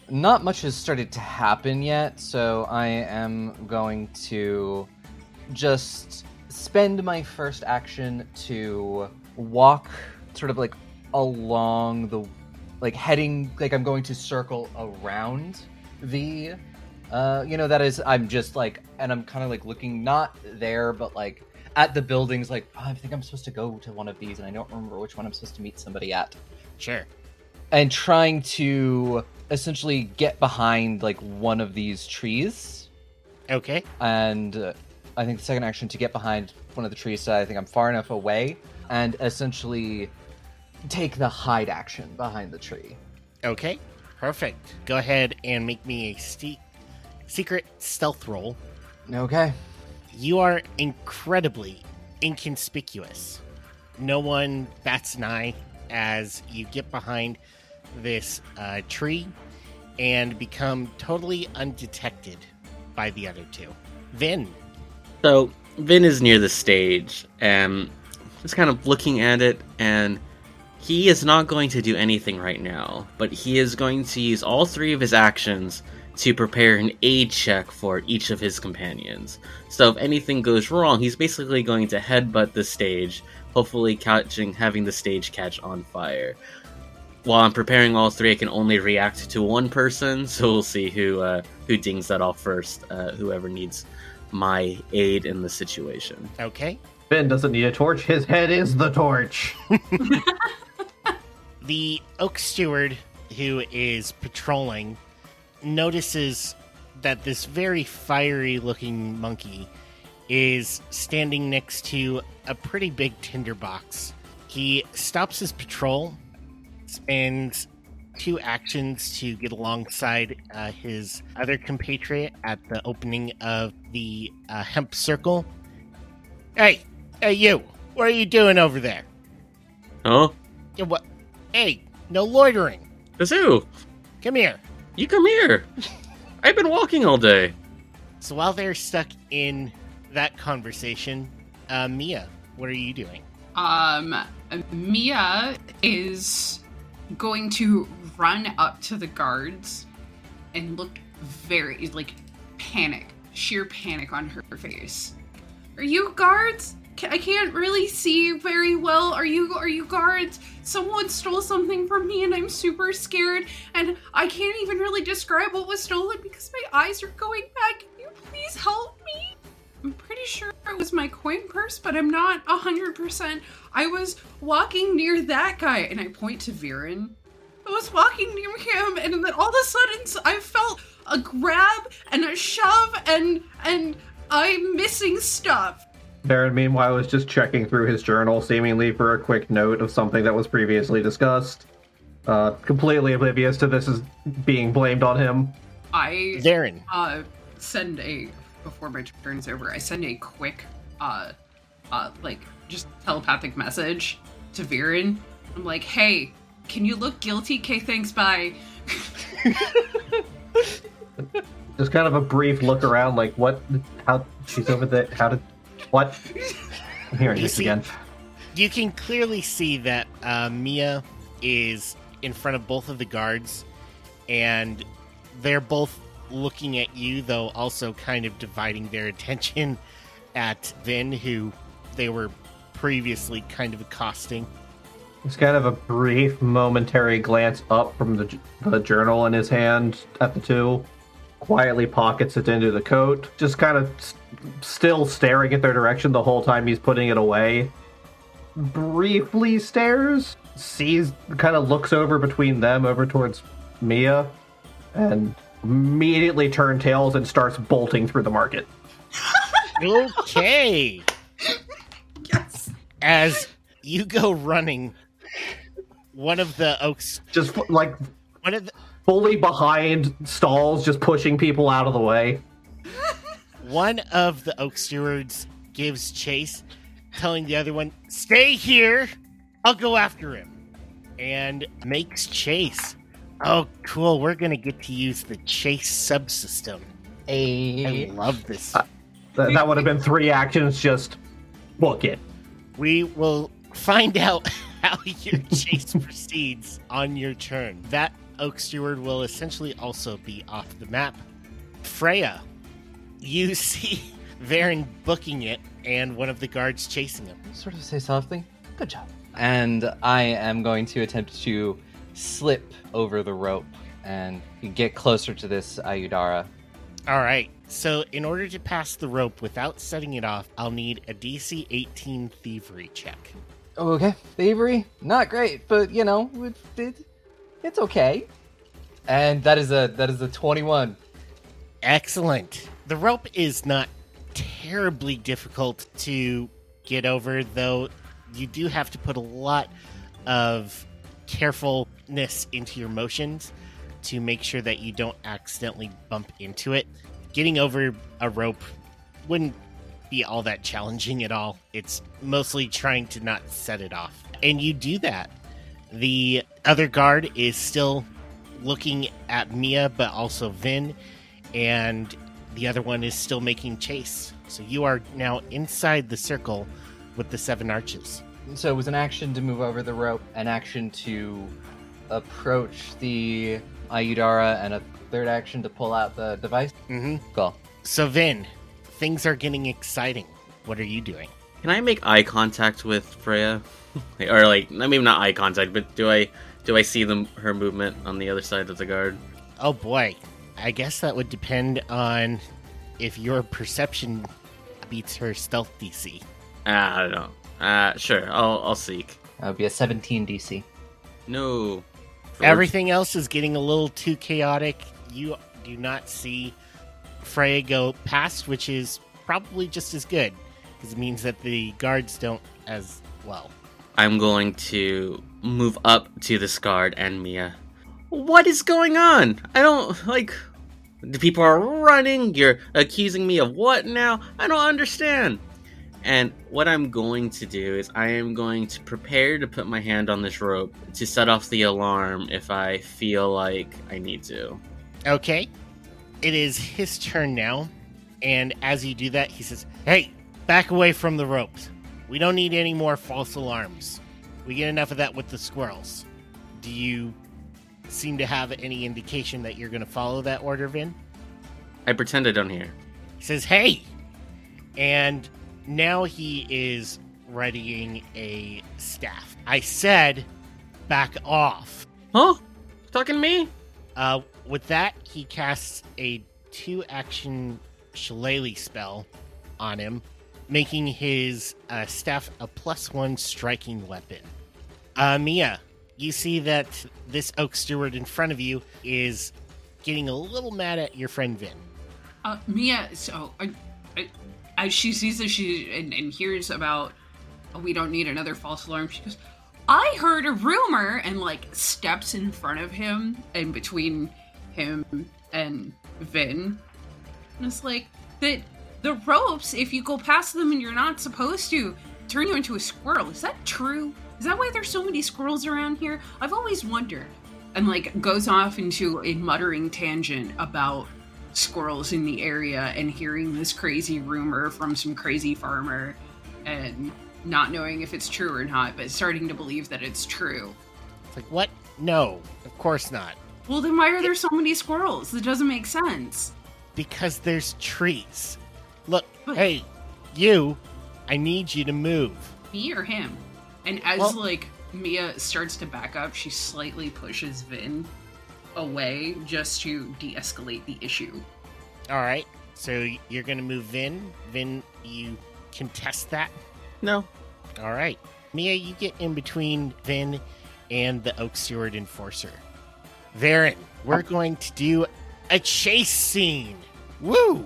not much has started to happen yet, so I am going to just spend my first action to walk sort of like along the like heading like I'm going to circle around the uh you know that is I'm just like and I'm kind of like looking not there but like at the buildings like oh, I think I'm supposed to go to one of these and I don't remember which one I'm supposed to meet somebody at Sure. and trying to essentially get behind like one of these trees Okay. and uh, i think the second action to get behind one of the trees so i think i'm far enough away and essentially take the hide action behind the tree Okay, perfect. Go ahead and make me a ste- secret stealth roll. okay You are incredibly inconspicuous. No one bats an eye as you get behind this uh, tree and become totally undetected by the other two. Vin, So Vin is near the stage and just kind of looking at it, and he is not going to do anything right now, but he is going to use all three of his actions to prepare an aid check for each of his companions. So if anything goes wrong, he's basically going to headbutt the stage, hopefully catching having the stage catch on fire. While I'm preparing all three, I can only react to one person, so we'll see who uh, who dings that off first. Uh, whoever needs my aid in the situation. okay? Vin doesn't need a torch. His head is the torch. The Oak Steward, who is patrolling, notices that this very fiery looking monkey is standing next to a pretty big tinderbox. He stops his patrol, spends two actions to get alongside uh, his other compatriot at the opening of the uh, hemp circle. Hey, hey, you! What are you doing over there? Oh, Yeah, What? Hey, no loitering. Kazoo, Come here. You come here. I've been walking all day. So while they're stuck in that conversation, uh, Mia, what are you doing? Um, Mia is going to run up to the guards and look very like panic, sheer panic on her face. Are you guards? I can't really see very well. Are you are you guards? Someone stole something from me and I'm super scared and I can't even really describe what was stolen because my eyes are going back. Can you please help me? I'm pretty sure it was my coin purse, but I'm not a hundred percent. I was walking near that guy, and I point to Varren. I was walking near him, and then all of a sudden I felt a grab and a shove, and and I'm missing stuff. Varren, meanwhile, is just checking through his journal, seemingly for a quick note of something that was previously discussed. Uh, completely oblivious to this is being blamed on him. I Darren. uh send a before my turn's over. I send a quick uh uh like just telepathic message to Varren. I'm like, hey, can you look guilty? Okay, thanks, bye. Just kind of a brief look around, like, what? How? She's over there. How did? What? I'm hearing You this see- again. You can clearly see that uh, Mia is in front of both of the guards, and they're both looking at you, though also kind of dividing their attention at Vin, who they were previously kind of accosting. It's kind of a brief, momentary glance up from the, the journal in his hand at the two, quietly pockets it into the coat, just kind of s- still staring at their direction the whole time he's putting it away. Briefly stares, sees, kind of looks over between them, over towards Mia, and immediately turn tails and starts bolting through the market. Okay. Yes. As you go running, one of the oaks, Just like one of the, fully behind stalls, just pushing people out of the way. One of the Oak Stewards gives chase, telling the other one, Stay here, I'll go after him. And makes chase. Oh, cool, we're gonna get to use the chase subsystem. I A love this. Uh, that, that would have been three actions, just book it. We will find out how your chase proceeds on your turn. That Oak Steward will essentially also be off the map. Freya, you see Varren booking it and one of the guards chasing him. sort of say softly, "Good job." And I am going to attempt to slip over the rope and get closer to this Aiudara. All right. So, in order to pass the rope without setting it off, I'll need a DC 18 thievery check. Oh, okay, thievery, not great, but you know, it, it, it's okay. And that is a that is a twenty-one. Excellent. The rope is not terribly difficult to get over, though you do have to put a lot of carefulness into your motions to make sure that you don't accidentally bump into it. Getting over a rope wouldn't be all that challenging at all. It's mostly trying to not set it off. And you do that. The other guard is still looking at Mia, but also Vin, and the other one is still making chase. So you are now inside the circle with the seven arches. So it was an action to move over the rope, an action to approach the Aiudara, and a third action to pull out the device. hmm Cool. So Vin, things are getting exciting. What are you doing? Can I make eye contact with Freya? or like, I mean, not eye contact, but do I do I see them her movement on the other side of the guard? Oh boy, I guess that would depend on if your perception beats her stealth DC. Ah, I don't know. Uh, sure, I'll I'll seek. That would be a 17 DC. No. Everything else is getting a little too chaotic. You do not see Freya go past, which is probably just as good because it means that the guards don't as well. I'm going to move up to this guard and Mia. What is going on? I don't like. The people are running. You're accusing me of what now? I don't understand. And what I'm going to do is I am going to prepare to put my hand on this rope to set off the alarm if I feel like I need to. Okay. It is his turn now. And as you do that, he says, Hey, back away from the ropes. We don't need any more false alarms. We get enough of that with the squirrels. Do you seem to have any indication that you're going to follow that order, Vin? I pretend I don't hear. He says, Hey! And now he is readying a staff. I said, back off. Huh? Talking to me? Uh, with that, he casts a two action shillelagh spell on him, making his uh, staff a plus one striking weapon. Uh, Mia, you see that this oak steward in front of you is getting a little mad at your friend Vin. Uh, Mia, so I, I, as she sees this, she and, and hears about oh, we don't need another false alarm. She goes, "I heard a rumor," and like steps in front of him and between him and Vin, and it's like that the ropes. If you go past them and you're not supposed to, turn you into a squirrel. Is that true? Is that why there's so many squirrels around here? I've always wondered. And like goes off into a muttering tangent about squirrels in the area and hearing this crazy rumor from some crazy farmer and not knowing if it's true or not, but starting to believe that it's true. It's like, what? No, of course not. Well, then why are there so many squirrels? That doesn't make sense. Because there's trees. Look, But- hey, you, I need you to move. Me or him? And as Well- like Mia starts to back up, she slightly pushes Vin away just to de-escalate the issue. All right, so you're going to move Vin. Vin, you contest that. No. All right. Mia, you get in between Vin and the Oak Steward Enforcer. Varren, we're oh. going to do a chase scene. Woo!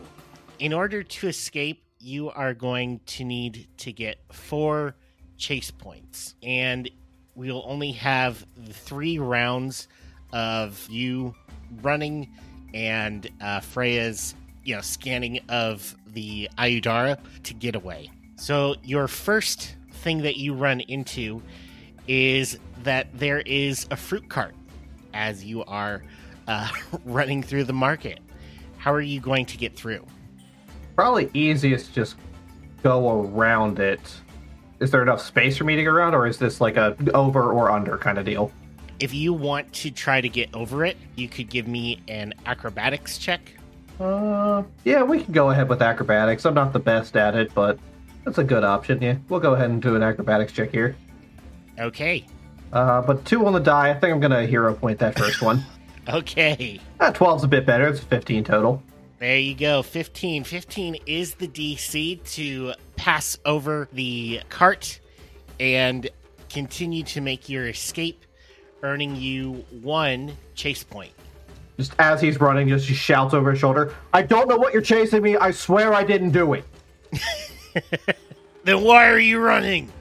In order to escape, you are going to need to get four chase points. And we'll only have three rounds of you running and uh, Freya's, you know, scanning of the Aiudara to get away. So your first thing that you run into is that there is a fruit cart as you are uh, running through the market. How are you going to get through? Probably easiest to just go around it. Is there enough space for me to go around, or is this like a over or under kind of deal? If you want to try to get over it, you could give me an acrobatics check. Uh, yeah, we can go ahead with acrobatics. I'm not the best at it, but that's a good option. Yeah, we'll go ahead and do an acrobatics check here. Okay. Uh, but two on the die. I think I'm gonna hero point that first one. Okay. Uh, 12's a bit better. It's 15 total. There you go. 15. 15 is the DC to pass over the cart and continue to make your escape, earning you one chase point. Just as he's running, just he shouts over his shoulder, "I don't know what you're chasing me. I swear I didn't do it Then why are you running?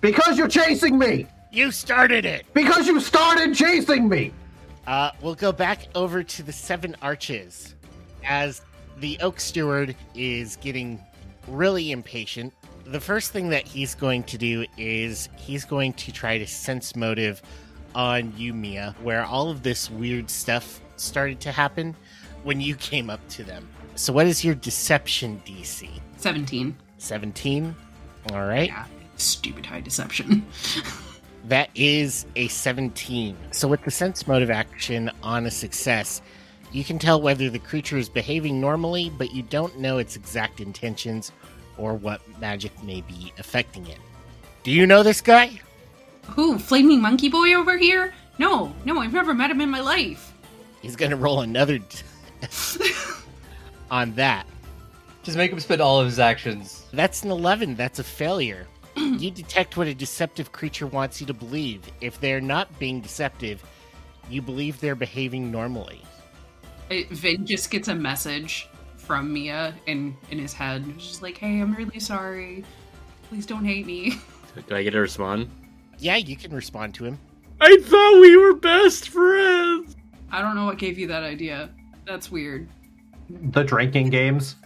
because you're chasing me. You started it. Because you started chasing me." Uh, we'll go back over to the Seven Arches as the Oak Steward is getting really impatient. The first thing that he's going to do is he's going to try to sense motive on you, Mia, where all of this weird stuff started to happen when you came up to them. So, what is your deception DC? 17. 17? All right. Yeah, stupid high deception. That is a 17. So, with the sense motive action on a success, you can tell whether the creature is behaving normally, but you don't know its exact intentions or what magic may be affecting it. Do you know this guy? Who, Flaming Monkey Boy over here? No, no, I've never met him in my life. He's going to roll another d- on that. Just make him spend all of his actions. That's an 11. That's a failure. you detect what a deceptive creature wants you to believe. If they're not being deceptive, you believe they're behaving normally. It, Vin just gets a message from Mia in, in his head. She's like, hey, I'm really sorry. Please don't hate me. Do I get to respond? Yeah, you can respond to him. I thought we were best friends. I don't know what gave you that idea. That's weird. The drinking games.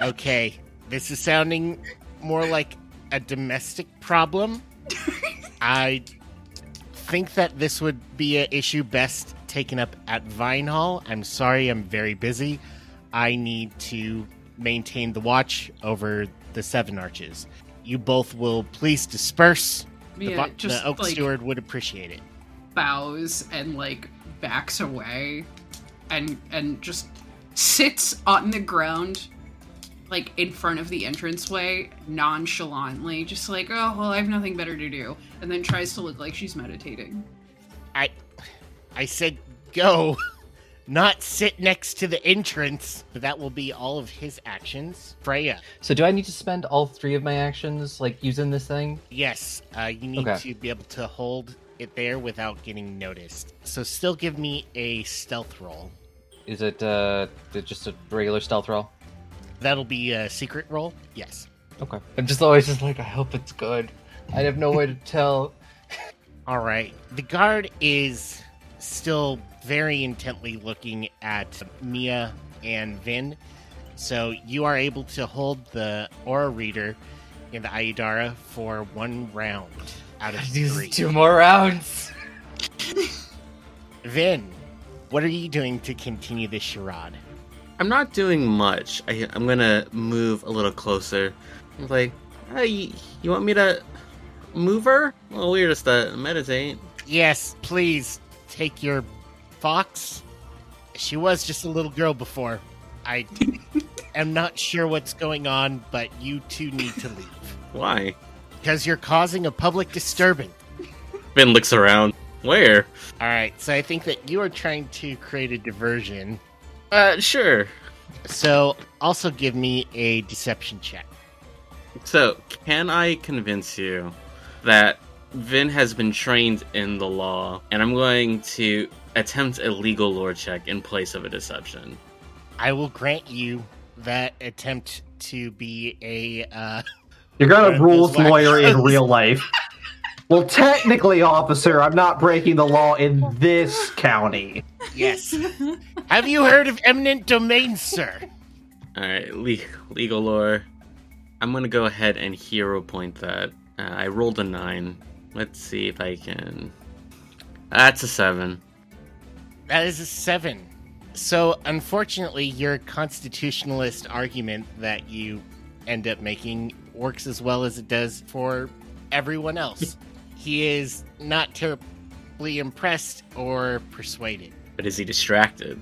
Okay, this is sounding more like a domestic problem. I think that this would be an issue best taken up at Vine Hall. I'm sorry, I'm very busy. I need to maintain the watch over the Seven Arches. You both will please disperse. The, Mia vo- just the Oak like Steward would appreciate it. bows and like backs away and and just sits on the ground like in front of the entranceway nonchalantly just like oh well i have nothing better to do and then tries to look like she's meditating I, I said go, not sit next to the entrance. That will be all of his actions. Freya, So do I need to spend all three of my actions like using this thing? yes, uh, you need Okay. to be able to hold it there without getting noticed. So still give me a stealth roll. Is it uh just a regular stealth roll? That'll be a secret roll. Yes. Okay. I'm just always just like I hope it's good. I have no way to tell. All right. The guard is still very intently looking at Mia and Vin. So you are able to hold the aura reader in the Aiudara for one round out of three. two more rounds. Vin, what are you doing to continue this charade? I'm not doing much. I, I'm gonna move a little closer. I'm like, hey, you, you want me to move her? Well, we're just to uh, meditate. Yes, please take your fox. She was just a little girl before. I am not sure what's going on, but you two need to leave. Why? Because you're causing a public disturbance. Vin looks around. Where? All right, so I think that you are trying to create a diversion. Uh, sure. So also give me a deception check. So, can I convince you that Vin has been trained in the law, and I'm going to attempt a legal lore check in place of a deception? I will grant you that attempt to be a uh, You're gonna a of rules lawyer in real life. Well, technically, officer, I'm not breaking the law in this county. yes. Have you heard of eminent domain, sir? Alright, le- legal lore. I'm gonna go ahead and hero point that. Uh, I rolled a 9. Let's see if I can. That's a 7. That is a seven. So, unfortunately, your constitutionalist argument that you end up making works as well as it does for everyone else. he is not terribly impressed or persuaded. But is he distracted?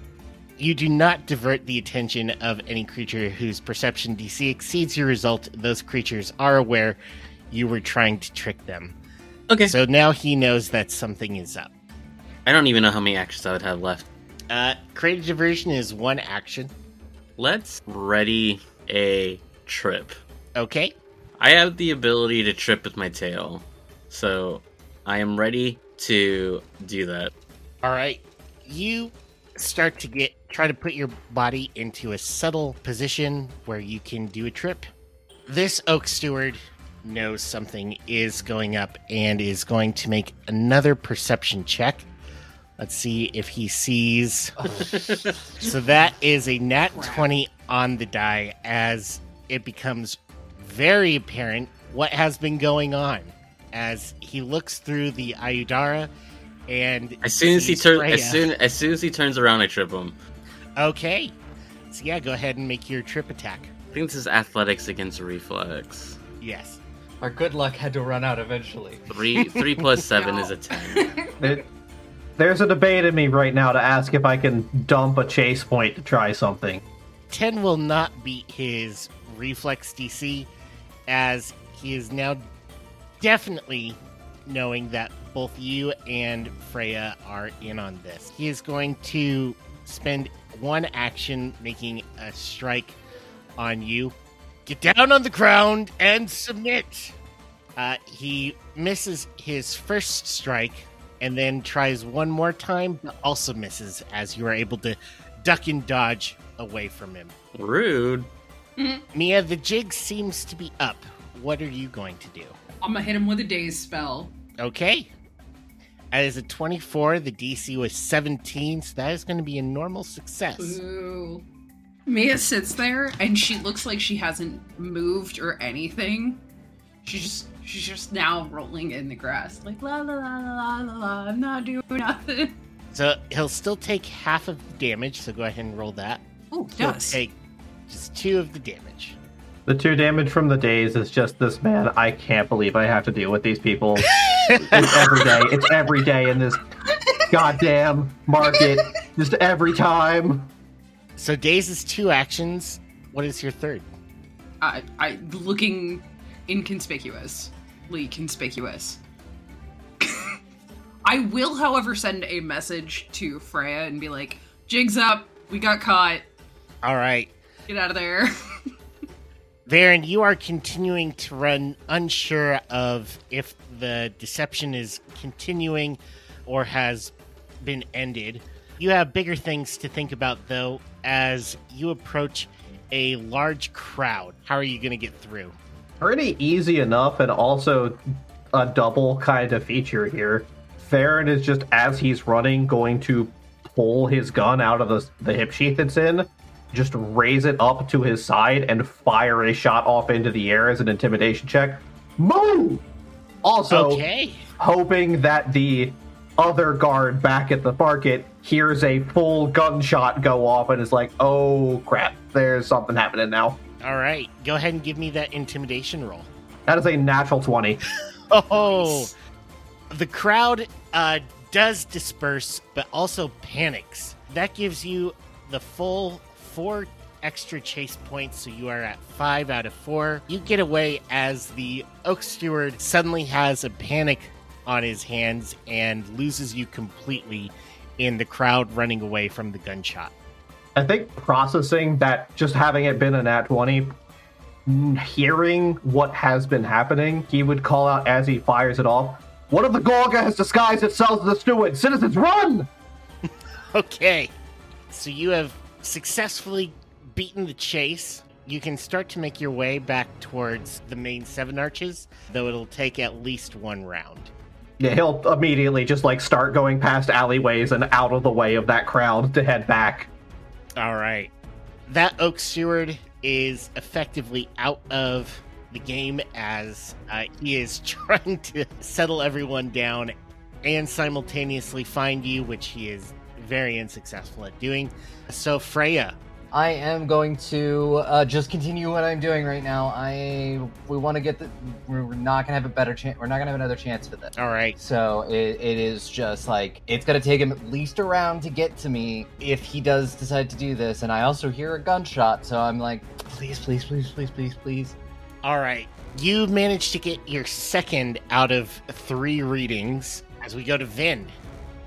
You do not divert the attention of any creature whose perception DC exceeds your result. Those creatures are aware you were trying to trick them. Okay. So now he knows that something is up. I don't even know how many actions I would have left. Uh, creative diversion is one action. Let's ready a trip. Okay. I have the ability to trip with my tail. So I am ready to do that. All right. You start to get try to put your body into a subtle position where you can do a trip. This oak steward knows something is going up and is going to make another perception check. Let's see if he sees. so that is a nat 20 on the die as it becomes very apparent what has been going on as he looks through the Aiudara and As soon as he turns, as soon as soon as he turns around, I trip him. Okay. So yeah, go ahead and make your trip attack. I think this is athletics against reflex. Yes. Our good luck had to run out eventually. Three three plus seven is a ten. It, there's a debate in me right now to ask if I can dump a chase point to try something. 10 will not beat his reflex DC as he is now definitely knowing that both you and Freya are in on this. He is going to spend one action making a strike on you. Get down on the ground and submit. Uh, he misses his first strike and then tries one more time, but also misses as you are able to duck and dodge away from him. Rude. Mia, the jig seems to be up. What are you going to do? I'm gonna hit him with a daze spell. Okay. That is a 24. The DC was 17, so that is going to be a normal success. Ooh. Mia sits there and she looks like she hasn't moved or anything. She just she's just now rolling in the grass, like la la la la la la la. I'm not doing nothing. So he'll still take half of the damage, so go ahead and roll that. Oh, He'll does. take just two of the damage. The two damage from the daze is just this man. I can't believe I have to deal with these people. it's every day. It's every day in this goddamn market. Just every time. So Daze is two actions. What is your third? I I looking inconspicuously conspicuous. I will, however, send a message to Freya and be like, "Jigs up. We got caught. All right. Get out of there." Varren, you are continuing to run unsure of if the deception is continuing or has been ended. You have bigger things to think about, though, as you approach a large crowd. How are you going to get through? Pretty easy enough, and also a double kind of feature here. Varren is just as he's running going to pull his gun out of the, the hip sheath it's in, just raise it up to his side and fire a shot off into the air as an intimidation check. Move! Also, okay. hoping that the other guard back at the market hears a full gunshot go off and is like, oh crap, there's something happening now. All right. Go ahead and give me that intimidation roll. That is a natural 20. Oh, the crowd uh, does disperse, but also panics. That gives you the full four extra chase points, so you are at five out of four. You get away as the Oak Steward suddenly has a panic on his hands and loses you completely in the crowd running away from the gunshot. I think processing that, just having it been a nat 20, mm, hearing what has been happening, he would call out as he fires it off. One of the Gorga has disguised itself as a steward. Citizens, run! Okay. So you have successfully beaten the chase. You can start to make your way back towards the main seven arches, though it'll take at least one round. Yeah, he'll immediately just like start going past alleyways and out of the way of that crowd to head back. All right. That Oak Steward is effectively out of the game as uh, he is trying to settle everyone down and simultaneously find you, which he is very unsuccessful at doing. So, Freya, I am going to uh, just continue what I'm doing right now. I we want to get the. We're not gonna have a better chance. We're not gonna have another chance for this. all right. So it, it is just like it's gonna take him at least a round to get to me if he does decide to do this. And I also hear a gunshot, so I'm like, please, please, please, please, please, please. All right. You managed to get your second out of three readings as we go to Vin.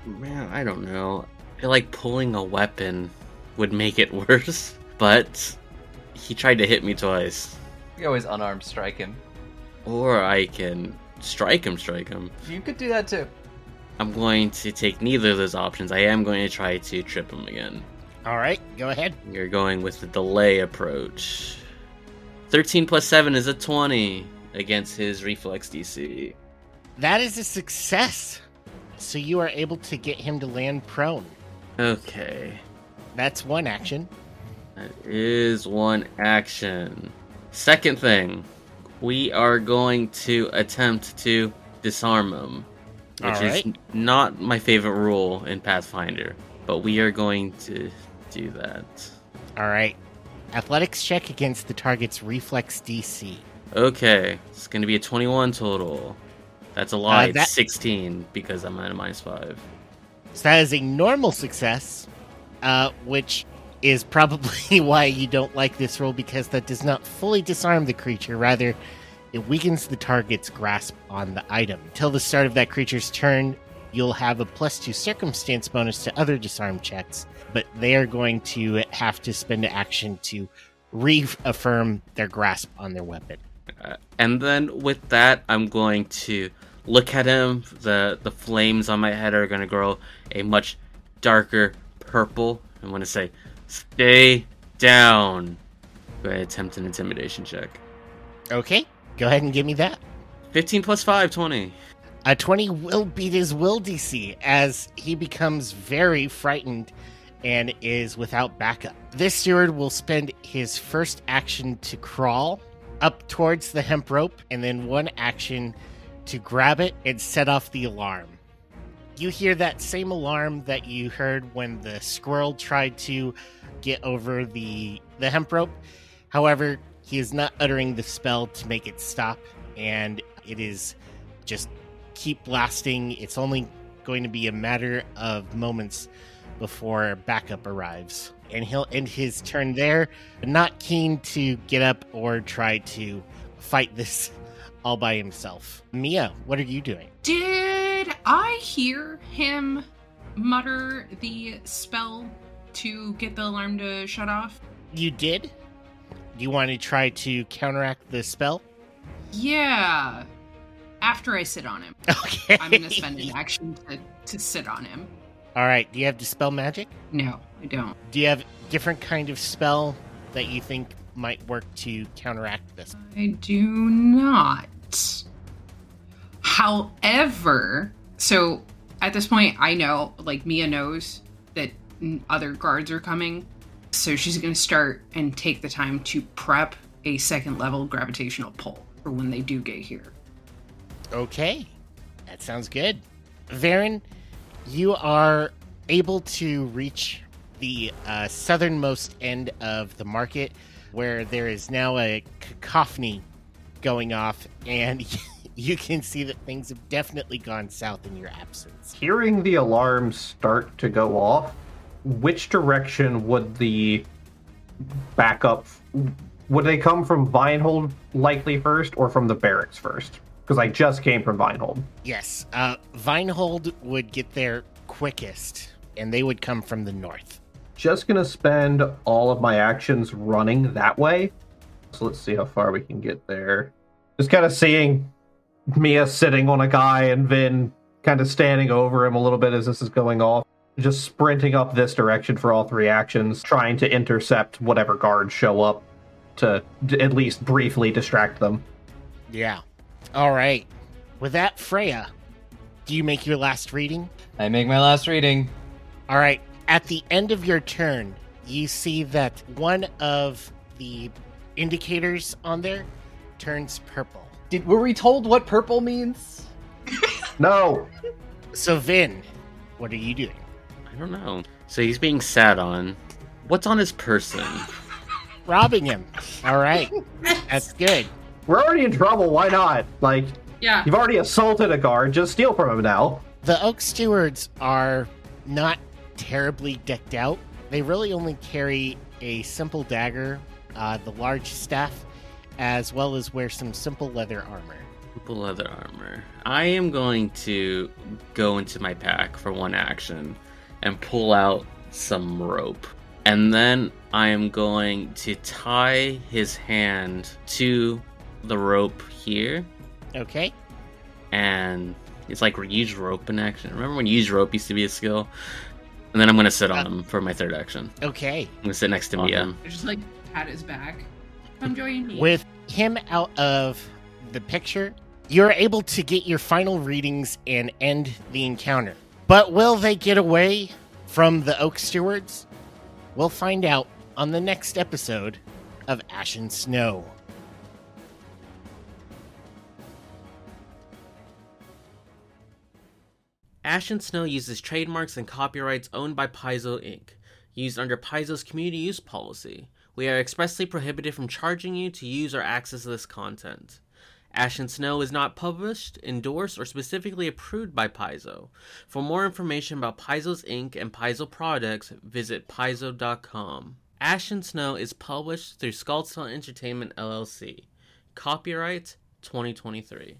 Man, I don't know. I feel like pulling a weapon would make it worse, but he tried to hit me twice. You always unarmed strike him. Or I can strike him, strike him. You could do that too. I'm going to take neither of those options. I am going to try to trip him again. All right. Go ahead. You're going with the delay approach. 13 plus 7 is a 20 against his reflex DC. That is a success. So you are able to get him to land prone. Okay. That's one action. That is one action. Second thing, we are going to attempt to disarm him, which is not my favorite rule in Pathfinder, but we are going to do that. All right. Athletics check against the target's reflex DC. Okay, it's going to be a 21 total. That's a lie. Uh, that- It's 16 because I'm at a minus 5. So that is a normal success, uh, which is probably why you don't like this roll because that does not fully disarm the creature. Rather, it weakens the target's grasp on the item. Till the start of that creature's turn, you'll have a plus two circumstance bonus to other disarm checks, but they are going to have to spend an action to reaffirm their grasp on their weapon. Uh, and then with that, I'm going to look at him. The the flames on my head are going to grow a much darker purple. I'm going to say, "Stay down." Go ahead, attempt an intimidation check. Okay, go ahead and give me that. 15 plus 5, 20. A 20 will beat his will DC as he becomes very frightened and is without backup. This steward will spend his first action to crawl up towards the hemp rope and then one action to grab it and set off the alarm. You hear that same alarm that you heard when the squirrel tried to get over the the hemp rope. However, he is not uttering the spell to make it stop and it is just keep blasting. It's only going to be a matter of moments before backup arrives. And he'll end his turn there, not keen to get up or try to fight this all by himself. Mia, what are you doing? Did I hear him mutter the spell to get the alarm to shut off? You did? Do you want to try to counteract the spell? Yeah. After I sit on him, Okay. I'm gonna spend an action to, to sit on him. All right. Do you have dispel magic? No, I don't. Do you have different kind of spell that you think might work to counteract this? I do not. However, so at this point, I know, like, Mia knows that other guards are coming. So she's going to start and take the time to prep a second level gravitational pull for when they do get here. Okay, that sounds good. Varren, you are able to reach the uh, southernmost end of the market where there is now a cacophony going off, and you can see that things have definitely gone south in your absence. Hearing the alarms start to go off, which direction would the backup would they come from Vinehold likely first or from the barracks first? Because I just came from Vinehold. Yes, uh, Vinehold would get there quickest, and they would come from the north. Just gonna spend all of my actions running that way. So let's see how far we can get there. Just kind of seeing Mia sitting on a guy and Vin kind of standing over him a little bit as this is going off. Just sprinting up this direction for all three actions, trying to intercept whatever guards show up to d- at least briefly distract them. Yeah. All right. With that, Freya, do you make your last reading? I make my last reading. All right. At the end of your turn, you see that one of the indicators on there turns purple. Did were we told what purple means? No! So, Vin, what are you doing? I don't know. So he's being sat on. What's on his person? Robbing him. All right. That's good. We're already in trouble, why not? Like, Yeah. you've already assaulted a guard, just steal from him now. The Oak Stewards are not terribly decked out. They really only carry a simple dagger, uh, the large staff, as well as wear some simple leather armor. Simple leather armor. I am going to go into my pack for one action and pull out some rope. And then I am going to tie his hand to the rope here. Okay. And it's like use rope in action. Remember when use rope used to be a skill? And then I'm going to sit on uh, him for my third action. Okay. I'm going to sit next to Mia. Awesome. I just like pat his back. Come join me. With him out of the picture, you're able to get your final readings and end the encounter. But will they get away from the Oak Stewards? We'll find out on the next episode of Ashen Snow. Ashen Snow uses trademarks and copyrights owned by Paizo Inc., used under Paizo's community use policy. We are expressly prohibited from charging you to use or access this content. Ashen Snow is not published, endorsed, or specifically approved by Paizo. For more information about Paizo's Inc. and Paizo products, visit paizo.com. Ashen Snow is published through Skullstone Entertainment LLC. Copyright 2023.